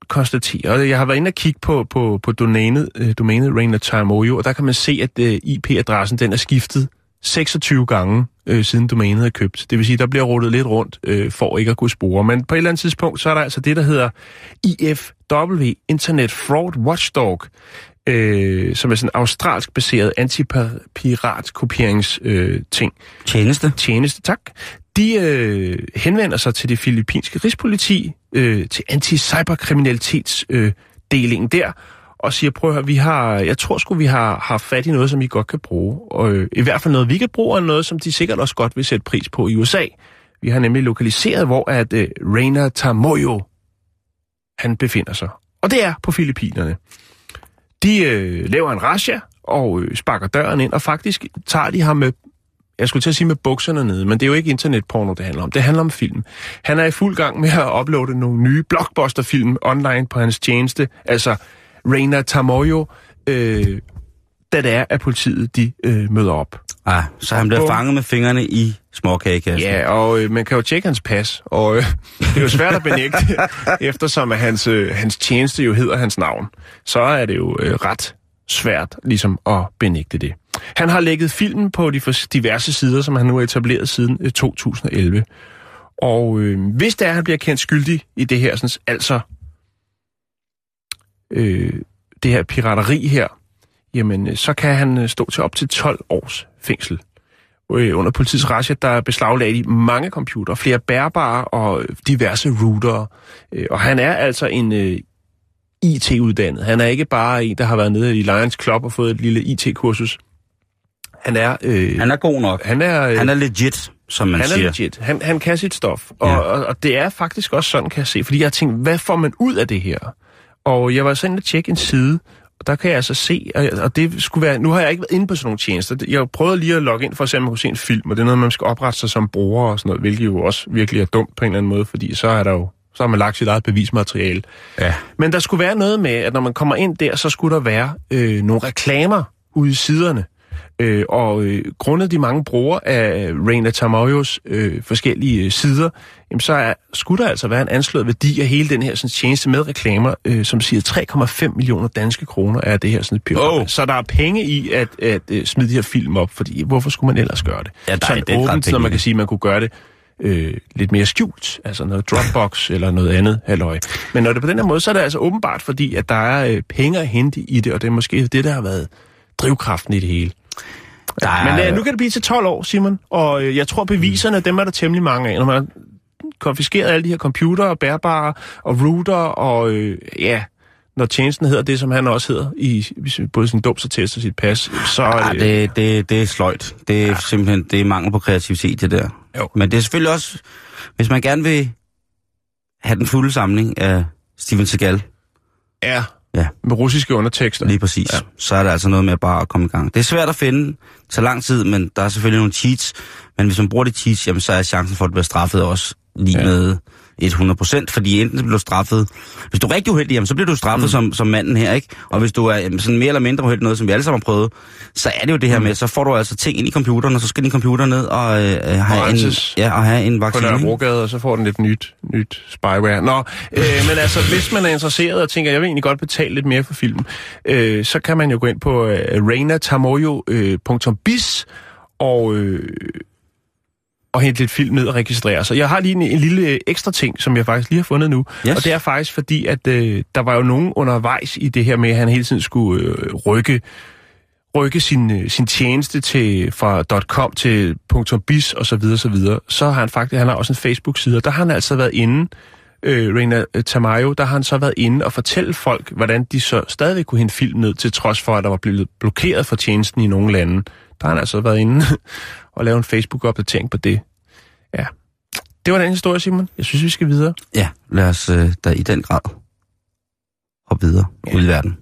konstatere, og jeg har været inde og kigge på, på, på domænet, øh, domænet Rainer Tamoyo, og der kan man se, at øh, IP-adressen den er skiftet 26 gange, øh, siden domænet er købt. Det vil sige, der bliver ruttet lidt rundt, øh, for ikke at kunne spore. Men på et eller andet tidspunkt, så er der altså det, der hedder IFW, Internet Fraud Watchdog, øh, som er sådan en australsk baseret antipirat-kopieringsting. Øh, ting Tjeneste. tjeneste, tak. De øh, henvender sig til det filippinske rigspoliti, øh, til anti-cyberkriminalitetsdelingen øh, der, og siger, prøv at høre, vi har, jeg tror sgu, vi har haft fat i noget, som I godt kan bruge. Og øh, i hvert fald noget, vi kan bruge, og noget, som de sikkert også godt vil sætte pris på i USA. Vi har nemlig lokaliseret, hvor at øh, Rainer Tamoyo, han befinder sig. Og det er på Filippinerne. De øh, laver en rasja og øh, sparker døren ind, og faktisk tager de ham med jeg skulle til at sige med bukserne nede, men det er jo ikke internetporno, det handler om. Det handler om film. Han er i fuld gang med at uploade nogle nye blockbuster-film online på hans tjeneste, altså Reina Tamoyo, øh, da det er, at politiet de øh, møder op. Ah, så han bliver fanget med fingrene i småkagekassen. Ja, og øh, man kan jo tjekke hans pas, og øh, det er jo svært at benægte, eftersom at hans, øh, hans tjeneste jo hedder hans navn. Så er det jo øh, ret svært ligesom at benægte det. Han har lægget filmen på de diverse sider, som han nu har etableret siden øh, 2011. Og øh, hvis det er, at han bliver kendt skyldig i det her, sådan, altså øh, det her pirateri her, jamen øh, så kan han øh, stå til op til 12 års fængsel. Øh, under politiets razzia, der beslaglagde de mange computer, flere bærbare og øh, diverse routere. Øh, og han er altså en IT-uddannet. Han er ikke bare en, der har været nede i Lions Club og fået et lille IT-kursus. Han er... Øh, Han er god nok. han er, øh, Han er legit, som man han er siger. legit. Han, han kan sit stof. Og, ja. og, og det er faktisk også sådan, kan jeg se. Fordi jeg har tænkt, hvad får man ud af det her? Og jeg var sådan at tjekke en side, og der kan jeg altså se, og, det skulle være... Nu har jeg ikke været inde på sådan nogle tjenester. Jeg prøvede lige at logge ind for at se, om man kunne se en film, og det er noget, man skal oprette sig som bruger og sådan noget, hvilket jo også virkelig er dumt på en eller anden måde, fordi så er der jo så har man lagt sit eget bevismateriale. Ja. Men der skulle være noget med, at når man kommer ind der, så skulle der være øh, nogle reklamer ude i siderne. Øh, og øh, grundet de mange brugere af Rainer Tamoyos øh, forskellige øh, sider, jamen, så er, skulle der altså være en anslået værdi af hele den her sådan, tjeneste med reklamer, øh, som siger 3,5 millioner danske kroner er det her sådan et. Oh. Så der er penge i at, at øh, smide de her film op, fordi hvorfor skulle man ellers gøre det? Ja, der er Sådan grad åbent, når man kan sige, at man kunne gøre det øh, lidt mere skjult, altså noget Dropbox eller noget andet halløj. Men når det er på den her måde, så er det altså åbenbart, fordi at der er øh, penge at hente i det, og det er måske det, der har været drivkraften i det hele. Der er, Men øh, nu kan det blive til 12 år, Simon, og øh, jeg tror beviserne, dem er der temmelig mange af. Når man konfiskeret alle de her computere, bærbare og router, og øh, ja, når tjenesten hedder det, som han også hedder, i både sin dåbsattest og sit pas, så Ja, det... det, det, det er sløjt. Det er ja. simpelthen det er mangel på kreativitet, det der. Jo. Men det er selvfølgelig også, hvis man gerne vil have den fulde samling af Steven Seagal, Ja, Ja. med russiske undertekster. lige præcis, ja. Så er det altså noget med bare at komme i gang. Det er svært at finde, tager lang tid, men der er selvfølgelig nogle cheats. Men hvis man bruger de cheats, jamen, så er chancen for at blive straffet også lige. Ja. med 100%, fordi enten bliver du straffet, hvis du er rigtig uheldig, jamen, så bliver du straffet mm. som, som manden her, ikke? Og hvis du er jamen, sådan mere eller mindre uheldig, noget som vi alle sammen har prøvet, så er det jo det her mm. med, så får du altså ting ind i computeren, og så skal din computer ned og, øh, have, en, ja, og have en på vaccine. ikke? Nørrebrogade, og så får den lidt nyt, nyt spyware. Nå, øh, men altså, hvis man er interesseret og tænker, jeg vil egentlig godt betale lidt mere for filmen, øh, så kan man jo gå ind på øh, reynatamoyo.biz og, øh, og hente lidt film ned og registrere sig. Jeg har lige en, en lille øh, ekstra ting, som jeg faktisk lige har fundet nu. Yes. Og det er faktisk fordi, at øh, der var jo nogen undervejs i det her med, at han hele tiden skulle øh, rykke rykke sin, øh, sin tjeneste til fra .com til .biz og så videre, så videre. Så har han faktisk, han har også en Facebook-side, og der har han altså været inde, øh, Reina Tamayo, der har han så været inde og fortælle folk, hvordan de så stadigvæk kunne hente film ned, til trods for, at der var blevet blokeret for tjenesten i nogle lande. Der har han altså været inde og lavet en Facebook-opdatering på det. Ja. Det var den historie, Simon. Jeg synes, vi skal videre. Ja, lad os øh, da i den grad hoppe videre ja. ud i verden.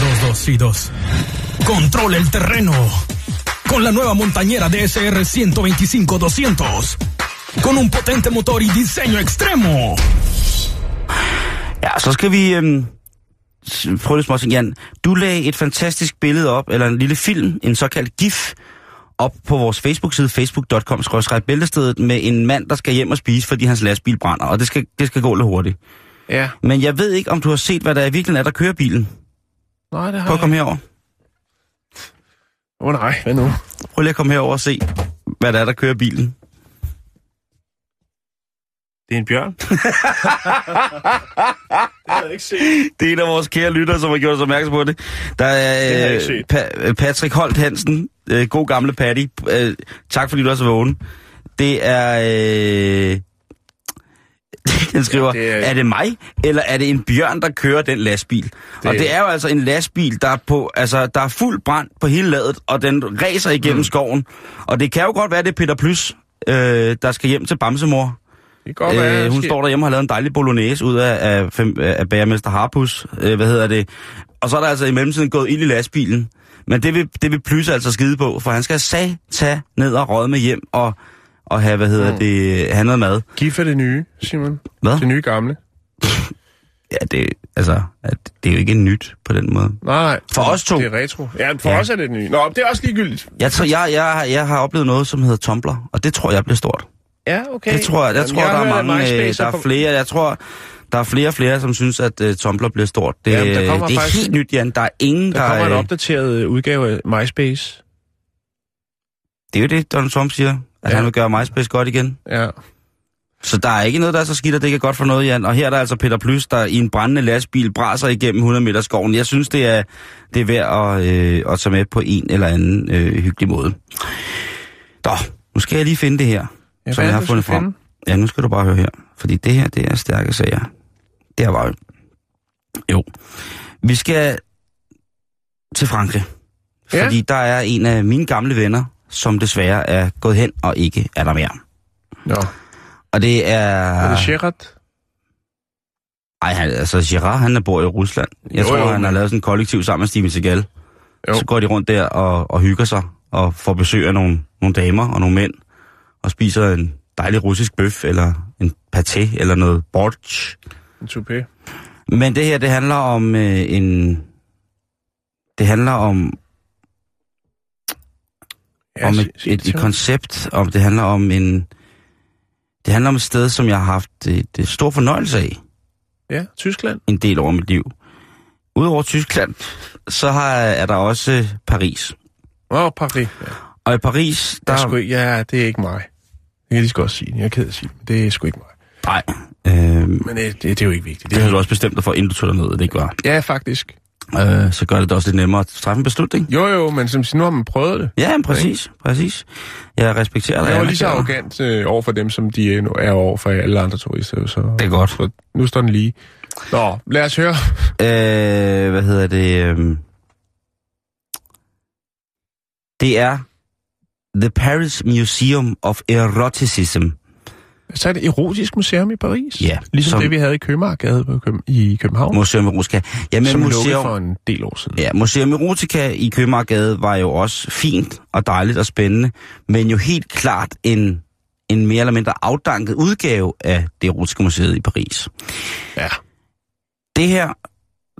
Dos, dos y dos. Controla el terreno. Con la nueva montañera DSR 125-200. Con un potente motor y diseño extremo. Ja, så skal vi øhm, småting. Jan, du lagde et fantastisk billede op, eller en lille film, en såkaldt GIF, op på vores Facebook-side, facebook.com bæltestedet med en mand, der skal hjem og spise, fordi hans lastbil brænder, og det skal, det skal gå lidt hurtigt. Ja. Men jeg ved ikke, om du har set, hvad der i virkeligheden er, der kører bilen. Nej, det har Prøv at komme herover. Åh oh, nej, hvad nu? Prøv lige at komme herover og se, hvad der er, der kører bilen. Det er en bjørn. det har jeg ikke set. Det er en af vores kære lyttere, som har gjort os opmærksom på det. Der Det har jeg er ikke øh, set. pa- Patrick Holt Hansen, øh, god gamle Patty. Øh, tak fordi du er så vågen. Det er... Øh, han skriver, Ja, det det er- er... er det mig, eller er det en bjørn, der kører den lastbil? Det... Og det er jo altså en lastbil, der er, på, altså, der er fuld brand på hele ladet, og den racer igennem mm. skoven. Og det kan jo godt være, det er Peter Plys, øh, der skal hjem til Bamsemor. Det kan godt være, Øh, hun står derhjemme og har lavet en dejlig bolognese ud af, af, fem, af bagermester Harpus. Øh, hvad hedder det? Og så er der altså i mellemtiden gået ild i lastbilen. Men det vil, det vil Plys altså skide på, for han skal sag tage ned og råde med hjem og, og have, hvad hedder mm. det, have noget mad. GIF er det nye, Simon. Hvad? Det nye gamle. Ja, det, altså, at det er jo ikke nyt på den måde. Nej. For os to. Det er retro. Ja, for Ja. os er det nye. Nå, det er også ligegyldigt. Jeg, tror, jeg, jeg, jeg har oplevet noget, som hedder Tumblr, og det tror jeg bliver stort. Ja, okay. Det tror jeg. Jeg Jamen, tror, jeg der er mange, øh, der er flere. Jeg tror, der er flere og flere, som synes, at uh, Tumblr bliver stort. Det, Jamen, der kommer det er faktisk- helt nyt, Jan. Der er ingen, der... Der kommer en øh, opdateret øh, udgave af MySpace. Det er jo det, Donald Trump siger, at ja. han vil gøre MySpace godt igen. Ja. Så der er ikke noget, der er så skidt, at det ikke er godt for noget, Jan. Og her er der altså Peter Plys, der i en brændende lastbil braser igennem 100 meter skoven. Jeg synes, det er, det er værd at, øh, at tage med på en eller anden øh, hyggelig måde. Nå, nu skal jeg lige finde det her, Ja, som jeg har fundet frem. finde? Ja, nu skal du bare høre her. Fordi det her, det er stærke sager. Det er bare... Jo. Vi skal til Frankrig. Ja. Fordi der er en af mine gamle venner, som desværre er gået hen og ikke er der mere. Nå, Og det er... er det Sherat? Ej, han, altså Girard, han bor i Rusland. Jeg Jo, tror, jo, han har lavet sådan en kollektiv sammen med Steven Seagal. Jo. Så går de rundt der og, og hygger sig, og får besøg af nogle, nogle damer og nogle mænd, og spiser en dejlig russisk bøf, eller en paté, eller noget borch. En toupé. Men det her, det handler om øh, en... Det handler om om sig- et, et, et koncept, om det handler om en... Det handler om et sted, som jeg har haft et, et stor fornøjelse af Ja, Tyskland. en del over mit liv. Udover Tyskland, så har, er der også Paris. Åh, oh, Paris. Ja. Og i Paris, der... Der... Sgu, ikke- ja, det er ikke mig. Jeg kan lige så godt sige det. Jeg er ked af at sige det, det er sgu ikke mig. Nej, øh, Men øh, det, det er jo ikke vigtigt. det Det har er, du også bestemt dig for, inden du tog ned, det ikke var. ja, faktisk. Øh, så gør det det også lidt nemmere at træffe en beslutning. Jo, jo, men som nu har man prøvet det. Ja, men præcis, præcis. Jeg respekterer dig. Jeg var lige så arrogant øh, over for dem, som de øh, nu er over for alle andre turister. Så, Det er godt. Så nu står den lige. Nå, lad os høre. Øh, hvad hedder det? Øh, det er The Paris Museum of Eroticism. Så er det Erotisk Museum i Paris. Ja, Ligesom som- det, vi havde i Købmagergade i København. Museum Erotica. Jamen, som lukkede museum, for en del år siden. ja, Museum Erotica i Købmagergade var jo også fint og dejligt og spændende, men jo helt klart en, en mere eller mindre afdanket udgave af det erotiske museet i Paris. ja Det her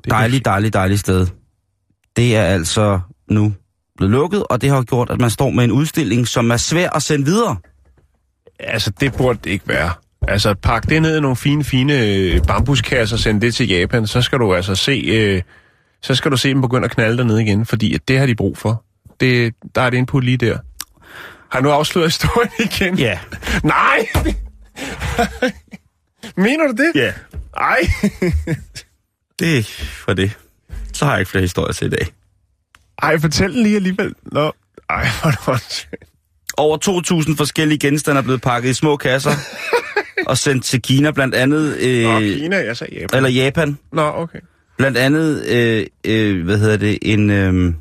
det er dejligt, dejligt, dejligt sted, det er altså nu blevet lukket, og det har gjort, at man står med en udstilling, som er svær at sende videre. Altså, det burde det ikke være. Altså, pak det ned i nogle fine, fine øh, bambuskasser og send det til Japan, så skal du altså se, øh, så skal du se dem begynde at knalde dernede igen, fordi at det har de brug for. Det, der er et input lige der. Har nu afsløret historien igen? Ja. Nej! Mener du det? Ja. Ej. Det var det. Så har jeg ikke flere historier til i dag. Ej, fortæl den lige alligevel. Nå. Ej, hvor er det. Over 2.000 forskellige genstande er blevet pakket i små kasser og sendt til Kina, blandt andet... Øh, Nå, Kina, jeg sagde Japan. eller Japan. Nå, okay. Blandt andet, øh, øh, hvad hedder det, en, øh,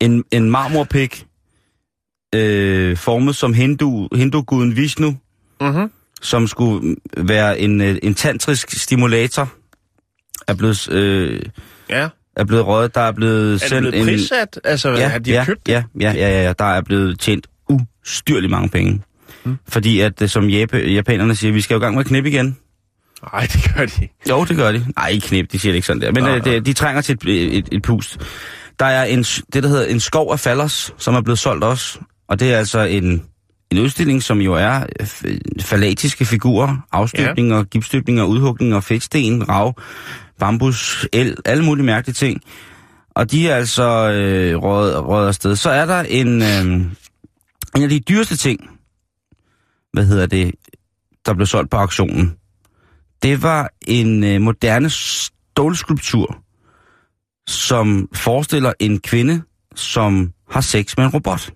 en, en marmorpik, øh, formet som hindu, hinduguden Vishnu, Mhm. som skulle være en, øh, en tantrisk stimulator, er blevet, øh, Ja. Er blevet røget. Der er blevet Er sendt blevet en... prissat? Altså, ja, har de ja, købt det? ja, ja, ja, ja, der er blevet tjent ustyrligt mange penge. Mm. Fordi at, øh, som Jap- japanerne siger, vi skal jo i gang med at knippe igen. Nej, det gør de. Jo, det gør de. Nej, ikke knip, de siger det ikke sådan der. Men øh, det, de trænger til et, et, et pust. Der er en, det, der hedder en skov af fallers, som er blevet solgt også. Og det er altså en, en udstilling, som jo er øh, falatiske figurer, afstøbninger, ja. gipsstøbninger, udhugninger, fedtsten, rav, bambus, el, alle mulige mærkelige ting. Og de er altså øh, røget, røget afsted. Så er der en, øh, en af de dyreste ting, hvad hedder det, der blev solgt på auktionen. Det var en øh, moderne stålskulptur, som forestiller en kvinde, som har sex med en robot.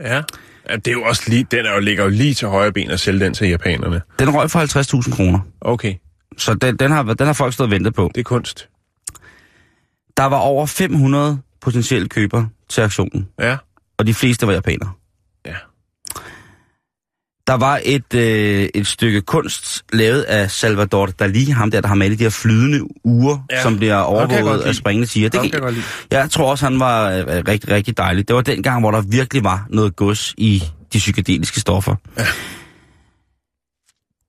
Ja. ja. det er jo også lige, den er jo, ligger jo lige til højre ben at sælge den til japanerne. Den røg for 50.000 kroner. Okay, Så den, den, har, den har folk stået og ventet på. det er kunst. Der var over 500 potentielle købere til aktionen, Ja. og de fleste var japanere. Ja. Der var et, øh, et stykke kunst lavet af Salvador Dali, ham der, der har malet de her flydende uger, ja. Som bliver overvåget af springende tiger. Det kan, jeg jeg tror også, han var øh, rigtig, rigtig dejlig. Det var den gang, hvor der virkelig var noget gods i de psykedeliske stoffer. Ja.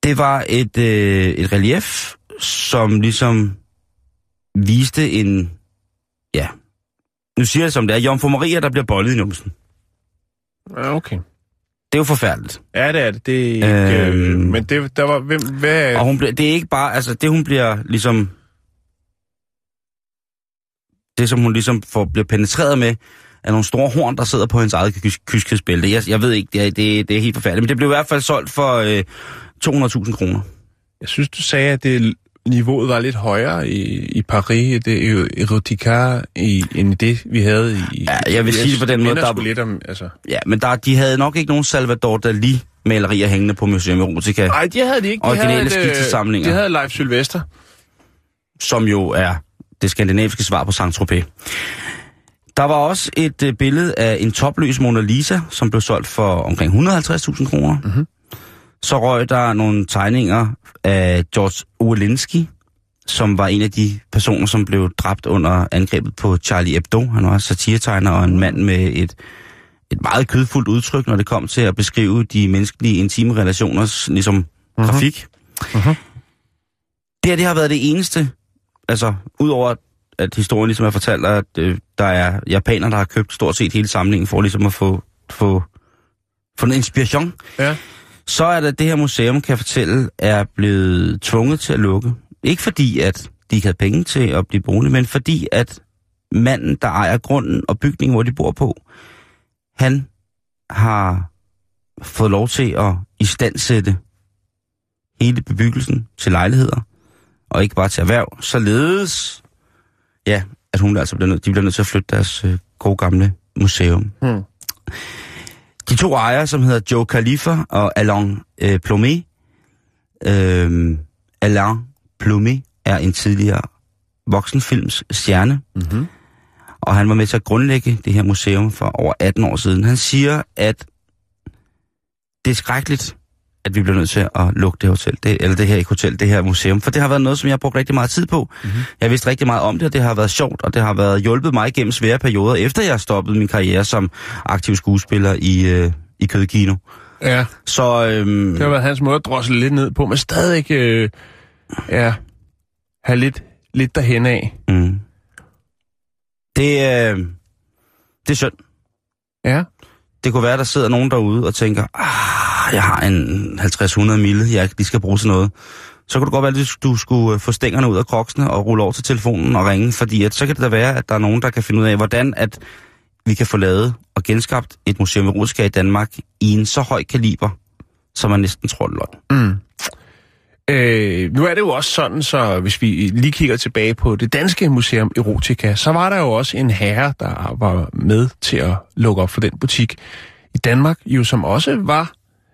Det var et, øh, et relief, som ligesom viste en, ja, nu siger jeg som det er, Jomfru Maria, der bliver bollet i numsen. Ja, okay. Det er jo forfærdeligt. Ja, det er det. Det er ikke... Øhm. Øh, men det, der var... Hvem, hvad... Og hun bliver, det er ikke bare, altså det hun bliver ligesom, det som hun ligesom får, bliver penetreret med, er nogle store horn, der sidder på hendes eget kys- kyskhedsbælte. Jeg, jeg ved ikke, det er, det, det er helt forfærdeligt, men det blev i hvert fald solgt for øh, 200.000 kroner. Jeg synes, du sagde, at det niveauet var lidt højere i, i Paris, det er jo erotika, i, end det, vi havde i... Ja, jeg vil sige det på den måde, der- lidt om, altså... Ja, men der, de havde nok ikke nogen Salvador Dali-malerier hængende på Museum Erotica, Nej, det havde de ikke. De Originale øh, skitsesamlinger. De havde Leif Sylvester. som jo er det skandinaviske svar på Saint-Tropez. Der var også et øh, billede af en topløs Mona Lisa, som blev solgt for omkring 150.000 kroner. Mm-hmm. Så røg der nogle tegninger af George Orlinski, som var en af de personer, som blev dræbt under angrebet på Charlie Hebdo. Han var satiretegner og en mand med et, et meget kødfuldt udtryk, når det kom til at beskrive de menneskelige intime relationers ligesom, mm-hmm. grafik. Mm-hmm. Det her, det har været det eneste, altså udover at historien ligesom er fortalt, at øh, der er japanere, der har købt stort set hele samlingen for ligesom at få, få, få en inspiration. Ja. Så er det, det her museum, kan jeg fortælle, er blevet tvunget til at lukke. Ikke fordi, at de ikke havde penge til at blive boende, men fordi, at manden, der ejer grunden og bygningen, hvor de bor på, han har fået lov til at istandsætte hele bebyggelsen til lejligheder, og ikke bare til erhverv, således, ja, at hun altså bliver nødt, de bliver nødt til at flytte deres øh, gode gamle museum. Hmm. De to ejere, som hedder Joe Khalifa og Alain øh, Plomé, øh, Alain Plomé er en tidligere voksenfilms stjerne, Mm-hmm. og han var med til at grundlægge det her museum for over 18 år siden. Han siger, at det er skrækkeligt, at vi bliver nødt til at lukke det hotel, det, eller det her ikke hotel, det her museum, for det har været noget, som jeg har brugt rigtig meget tid på. Mm-hmm. Jeg har vidst rigtig meget om det, og det har været sjovt, og det har været hjulpet mig gennem svære perioder, efter jeg stoppede min karriere som aktiv skuespiller i, øh, i Kødkino. Ja, Så øhm, det har været hans måde at drosle lidt ned på, men stadig øh, ja, have lidt, lidt derhen af. mm, det, øh, det er synd. Ja. Det kunne være, der sidder nogen derude og tænker, ah, jeg har en 50-100 mille, jeg lige skal bruge til noget. Så kunne det godt være, at du skulle øh, få stængerne ud af kroksene og rulle over til telefonen og ringe, fordi at, så kan det da være, at der er nogen, der kan finde ud af, hvordan at vi kan få lavet og genskabt et museum erotika i Danmark i en så høj kaliber, som man næsten tror det løgn. Mm. Øh, nu er det jo også sådan, så hvis vi lige kigger tilbage på det danske museum Erotica, så var der jo også en herre, der var med til at lukke op for den butik i Danmark, jo som også var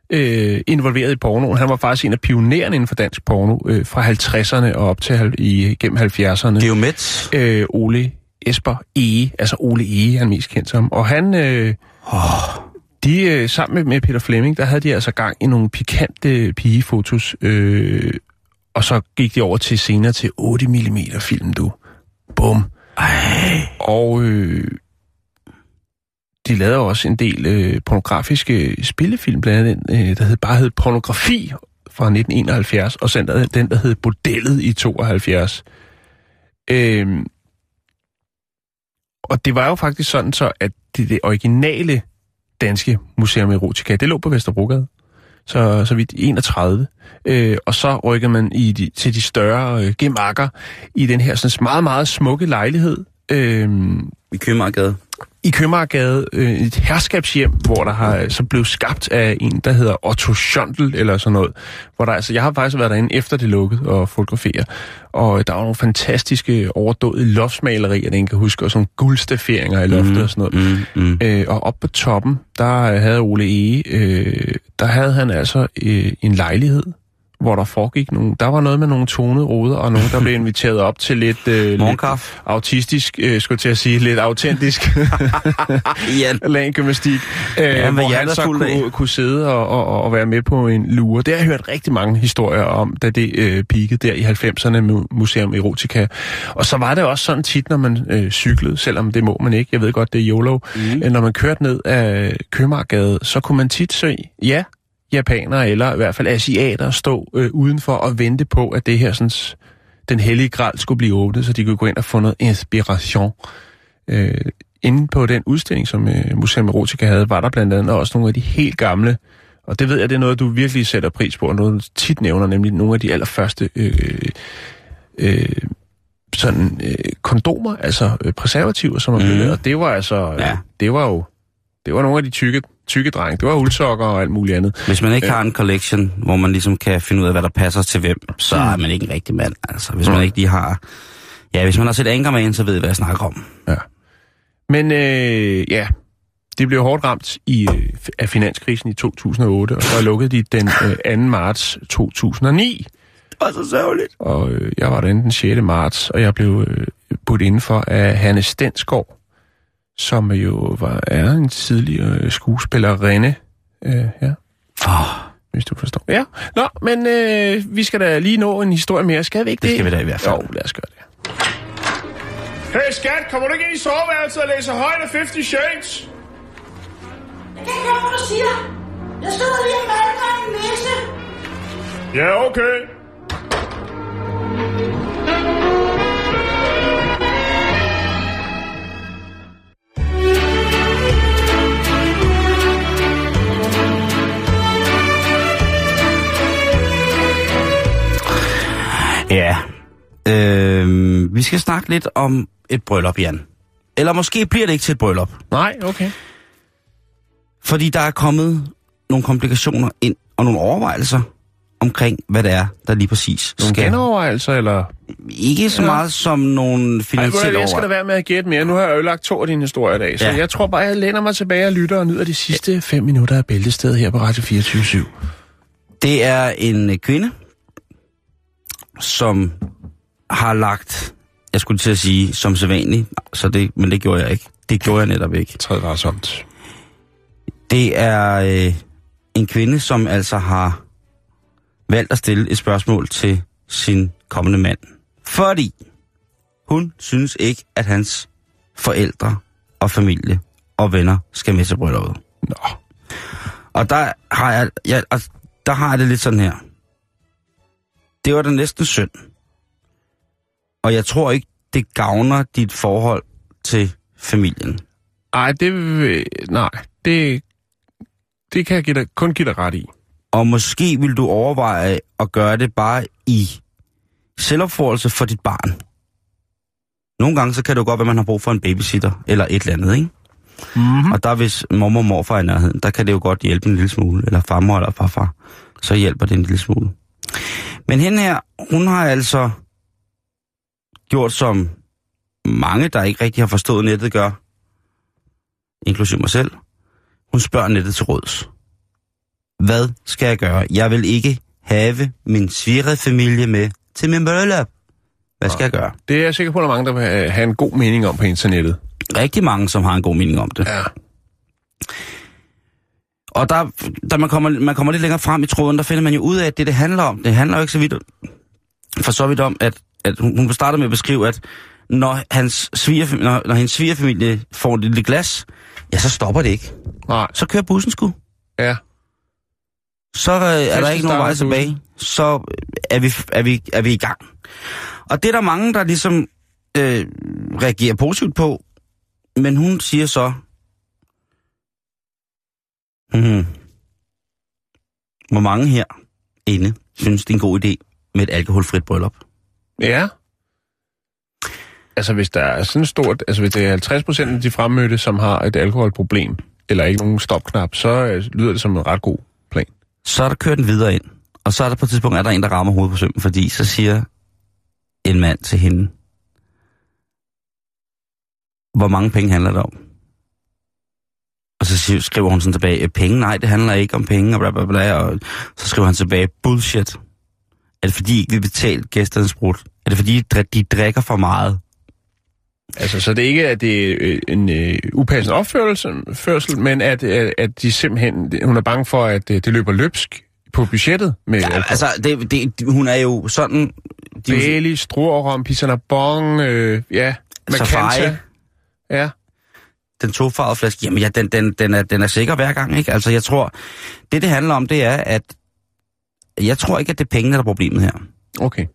øh, involveret i pornoen. Han var faktisk en af pionererne inden for dansk porno øh, fra 50'erne og op til hal- i, gennem 70'erne. Geomet. Øh, Ole Esper Ege, altså Ole Ege, han er mest kendt som. Og han... Øh, de, øh, sammen med, Peter Fleming, der havde de altså gang i nogle pikante pigefotos, øh, og så gik de over til senere til 8 mm film, du. Bum. Ej. Og øh, de lavede også en del øh, pornografiske spillefilm, blandt andet øh, der hed, bare hed Pornografi fra 1971, og så den, den der hed Bordellet i 72. Øh, og det var jo faktisk sådan så, at det, det originale danske Museum Erotica, det lå på Vesterbrogade. Så, så vidt 31. Øh, og så rykker man i de, til de større øh, gemakker i den her sådan meget, meget smukke lejlighed. Øh, I Købmagergade i Købmagergade øh, et herskabshjem, hvor der har så blevet skabt af en, der hedder Otto Schondel, eller sådan noget. Hvor der, altså, jeg har faktisk været derinde efter det lukkede og fotografere, og der var nogle fantastiske overdåede loftsmalerier, den kan huske, og sådan guldstaferinger i loftet mm, og sådan noget. Mm, mm. Øh, og op på toppen, der havde Ole Ege, øh, der havde han altså øh, en lejlighed, hvor der foregik nogle... Der var noget med nogle tonede ruder, og nogen, der blev inviteret op til lidt... Øh, lidt autistisk, øh, skulle til at sige, lidt autentisk Jan. landgymnastik, øh, Ja, hvor han så af. kunne, kunne sidde og, og, og være med på en lure. Det har jeg hørt rigtig mange historier om, da det øh, peakede der i 90'erne med Museum Erotica. Og så var det også sådan tit, når man øh, cyklede, selvom det må man ikke, jeg ved godt, det er YOLO, mm. øh, når man kørte ned af Købmagergade, så kunne man tit se, ja, japanere eller i hvert fald asiater stå øh, udenfor og vente på, at det her sådan, den hellige gral skulle blive åbnet, så de kunne gå ind og få noget inspiration. Øh, inde på den udstilling, som øh, Museum Erotica havde, var der blandt andet også nogle af de helt gamle, og det ved jeg, det er noget, du virkelig sætter pris på, og noget, du tit nævner, nemlig nogle af de allerførste øh, øh, sådan øh, kondomer, altså øh, preservativer, som er blevet lavet. Og det var altså, Ja. ja. det var jo, det var nogle af de tykke, tykke drenge. Det var uldsokker og alt muligt andet. Hvis man ikke har en collection, hvor man ligesom kan finde ud af, hvad der passer til hvem, så er man ikke en rigtig mand. Altså, hvis man ikke lige har... Ja, hvis man har set Anchorman, så ved jeg, hvad jeg snakker om. Ja. Men øh, ja, det blev hårdt ramt i, øh, af finanskrisen i 2008, og så lukkede de den øh, 2. marts 2009. Det var så sørgeligt. Og øh, jeg var derinde den 6. marts, og jeg blev øh, budt indenfor af Hanne Stensgaard, som jo var, er en tidligere øh, skuespillerinde. Øh, ja, Oh, hvis du forstår. Ja, nå, men øh, vi skal da lige nå en historie mere, skal vi ikke det? Det skal vi da i hvert fald. Jo, lad os gøre det. Hey skat, kommer du ikke ind i soveværelset og læser højt af 50 Shades? Jeg kan ikke høre, hvad du siger. Jeg sidder lige og malker en næse. Ja, okay. Øh, vi skal snakke lidt om et bryllup, Jan. Eller måske bliver det ikke til et bryllup. Nej, okay. Fordi der er kommet nogle komplikationer ind, og nogle overvejelser omkring, hvad det er, der lige præcis Nogle skal. genovervejelser, eller... Ikke så Ja. meget som nogle Ej, finansielle jeg skal da være med at gætte mere. Nu har jeg ødelagt to af dine historier i dag, så Ja. jeg tror bare, jeg læner mig tilbage og lytter og nyder de sidste fem minutter af bæltestedet her på Radio 24 Det er en kvinde, som har lagt, jeg skulle til at sige, som sædvanligt, så det, men det gjorde jeg ikke. Det gjorde jeg netop ikke. Træd varsomt. Det er øh, en kvinde, som altså har valgt at stille et spørgsmål til sin kommende mand. Fordi hun synes ikke, at hans forældre og familie og venner skal med til brylluppet. Nå. Og der har jeg, jeg, altså, der har jeg det lidt sådan her. Det var da næsten synd. Og jeg tror ikke, det gavner dit forhold til familien. Ej, det... Nej, det... Det kan jeg give dig, kun give dig ret i. Og måske vil du overveje at gøre det bare i selvopforelse for dit barn. Nogle gange så kan det jo godt være, at man har brug for en babysitter eller et eller andet, ikke? Mm-hmm. Og der hvis mormor og morfar er i nærheden, der kan det jo godt hjælpe en lille smule, eller farmor eller farfar, så hjælper det en lille smule. Men hende her, hun har altså gjort som mange, der ikke rigtig har forstået nettet, gør, inklusive mig selv. Hun spørger nettet til råds. Hvad skal jeg gøre? Jeg vil ikke have min svigerfamilie med til min bryllup. Hvad skal jeg gøre? Det er jeg sikker på, at der er mange, der vil have- en god mening om på internettet. Rigtig mange, som har en god mening om det. Ja. Og der, da man kommer, man kommer lidt længere frem i tråden, der finder man jo ud af, at det, det handler om, det handler jo ikke så vidt, for så vidt om, at, at hun, starter med at beskrive, at når, hans svigerfamilie, når, når hendes svigerfamilie får et lille glas, ja, så stopper det ikke. Nej. Så kører bussen sgu. Ja. Så øh, er der ikke nogen vej tilbage. Så er vi, er, vi, er vi i gang. Og det er der mange, der ligesom øh, reagerer positivt på. Men hun siger så... Hmm, hvor mange her inde synes, det er en god idé med et alkoholfrit bryllup? Ja. Altså, hvis der er sådan stort... Altså, hvis det er 50 procent af de fremmødte, som har et alkoholproblem, eller ikke nogen stopknap, så øh, lyder det som en ret god plan. Så er der kørt den videre ind. Og så er der på et tidspunkt, er der en, der rammer hovedet på sømmen, fordi så siger en mand til hende, hvor mange penge handler det om? Og så skriver hun sådan tilbage, "Øh, penge? Nej, det handler ikke om penge, og bla bla bla. Og så skriver han tilbage, bullshit. Er det fordi, I ikke vil betale gæsternes brud? Er det fordi, de dri- de drikker for meget? Altså, så det er ikke, at det er øh, en øh, upassende opførsel, førsel, men at, at, at de simpelthen... Hun er bange for, at øh, det løber løbsk på budgettet med Ja, altså, det, det, hun er jo sådan... De, er Bailey, Struerum, Pissanabong, øh, ja, Safari. Macanta. Ja. Den tofarvede flaske, jamen ja, den, den, den, er, den er sikker hver gang, ikke? Altså, jeg tror, det det handler om, det er, at jeg tror ikke, at det er pengene, der er problemet her. Okay.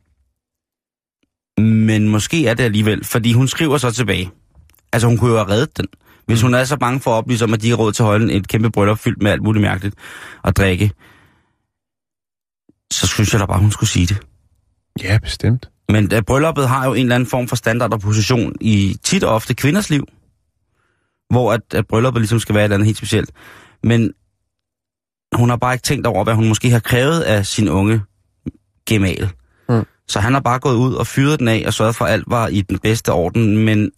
Men måske er det alligevel, fordi hun skriver så tilbage. Altså, hun kunne jo have reddet den. Hvis hun er så bange for at oplyse om, at de har råd til at holde et kæmpe bryllup fyldt med alt muligt mærkeligt og drikke, så synes jeg da bare, hun skulle sige det. Ja, bestemt. Men uh, brylluppet har jo en eller anden form for standard og position i tit og ofte kvinders liv, hvor at, at brylluppet ligesom skal være et eller andet helt specielt. Men hun har bare ikke tænkt over, hvad hun måske har krævet af sin unge gemal. Mm. Så han har bare gået ud og fyret den af og sørget for, at alt var i den bedste orden, men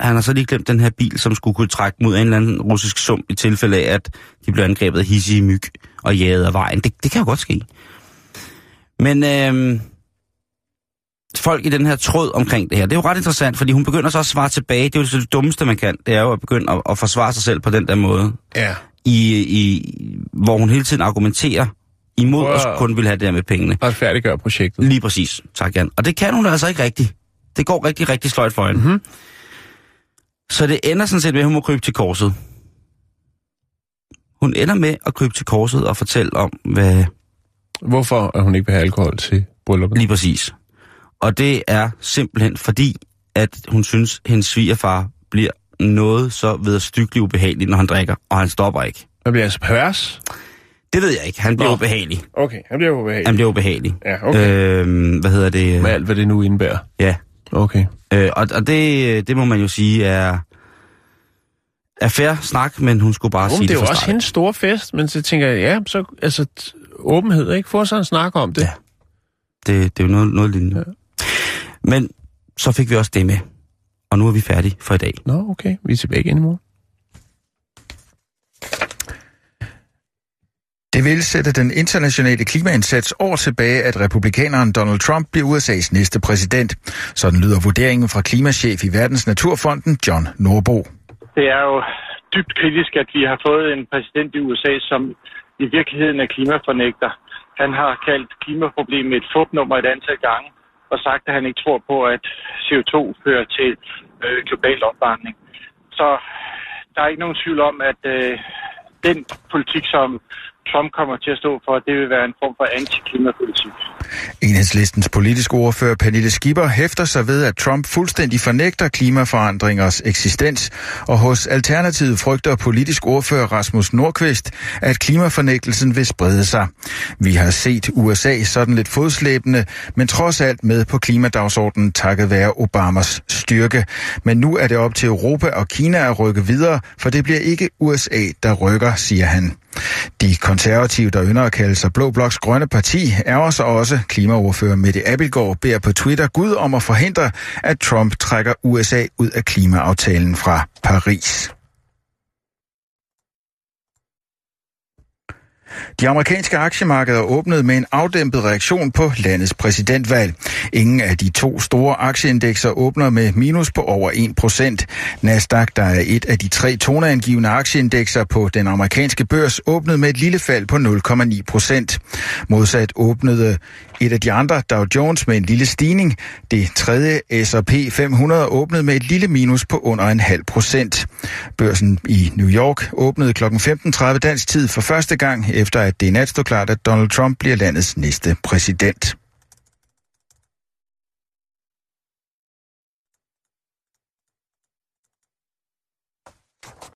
han har så lige glemt den her bil, som skulle kunne trække mod en eller anden russisk sum i tilfælde af, at de blev angrebet af hissige myg og jaget af vejen. Det, det kan jo godt ske. Men øhm, folk i den her tråd omkring det her, det er jo ret interessant, fordi hun begynder så at svare tilbage. Det er jo det dummeste, man kan. Det er jo at begynde at, at forsvare sig selv på den der måde. Ja. I, i, hvor hun hele tiden argumenterer imod at at- kun vil have det her med pengene. Retfærdiggør projektet. Lige præcis. Tak, Jan. Og det kan hun altså ikke rigtigt. Det går rigtig, rigtig sløjt for hende. Mhm. Så det ender sådan set med, at hun må krybe til korset. Hun ender med at krybe til korset og fortælle om, hvad Hvorfor at hun ikke vil have alkohol til brylluppet? lige præcis. Og det er simpelthen fordi, at hun synes, at hendes svigerfar bliver noget så vederstyggeligt ubehageligt, når han drikker, og han stopper ikke. Man bliver altså pervers. Det ved jeg ikke. Han bliver Nå. ubehagelig. Okay, han bliver ubehagelig. Han bliver ubehagelig. Ja, okay. Øhm, hvad hedder det? Med alt, hvad det nu indebærer. Ja. Okay. Øh, og og det, det må man jo sige er, er fair snak, men hun skulle bare Jo, sige men det er det jo også hendes store fest, men så tænker jeg, ja, så altså åbenhed, ikke? Få sig en snak om det. Ja. Det, det er jo noget, noget lignende. Ja. Men så fik vi også det med. Og nu er vi færdige for i dag. Nå, okay. Vi er tilbage igen i morgen. Det vil sætte den internationale klimaindsats år tilbage, at republikaneren Donald Trump bliver USA's næste præsident. Sådan lyder vurderingen fra klimachef i Verdens Naturfonden, John Norbo. Det er jo dybt kritisk, at vi har fået en præsident i USA, som i virkeligheden er klimafornægter. Han har kaldt klimaproblemet et fupnummer et antal gange og sagt, at han ikke tror på, at CO2 fører til øh, global opvarmning. Så der er ikke nogen tvivl om, at øh, den politik, som Trump kommer til at stå for, det vil være en form for antiklimapolitik. Enhedslistens politiske ordfører Pernille Skipper hæfter sig ved, at Trump fuldstændig fornægter klimaforandringers eksistens, og hos Alternativet frygter politisk ordfører Rasmus Nordqvist, at klimafornægtelsen vil sprede sig. Vi har set USA sådan lidt fodslæbende, men trods alt med på klimadagsordenen takket være Obamas styrke. Men nu er det op til Europa og Kina at rykke videre, for det bliver ikke USA, der rykker, siger han. De konservative, der ynder at kalde sig Blå Bloks Grønne Parti, er så også Klimaoverfører Mette Abelgaard beder på Twitter Gud om at forhindre, at Trump trækker USA ud af klimaaftalen fra Paris. De amerikanske aktiemarkeder åbnede med en afdæmpet reaktion på landets præsidentvalg. Ingen af de to store aktieindekser åbner med minus på over 1% Nasdaq, der er et af de tre toneangivende aktieindekser på den amerikanske børs, åbnede med et lille fald på 0,9%. Modsat åbnede et af de andre, Dow Jones, med en lille stigning. Det tredje S&P 500 åbnede med et lille minus på under en halv procent. Børsen i New York åbnede kl. 15.30 dansk tid for første gang, efter at det i nat stod klart, at Donald Trump bliver landets næste præsident.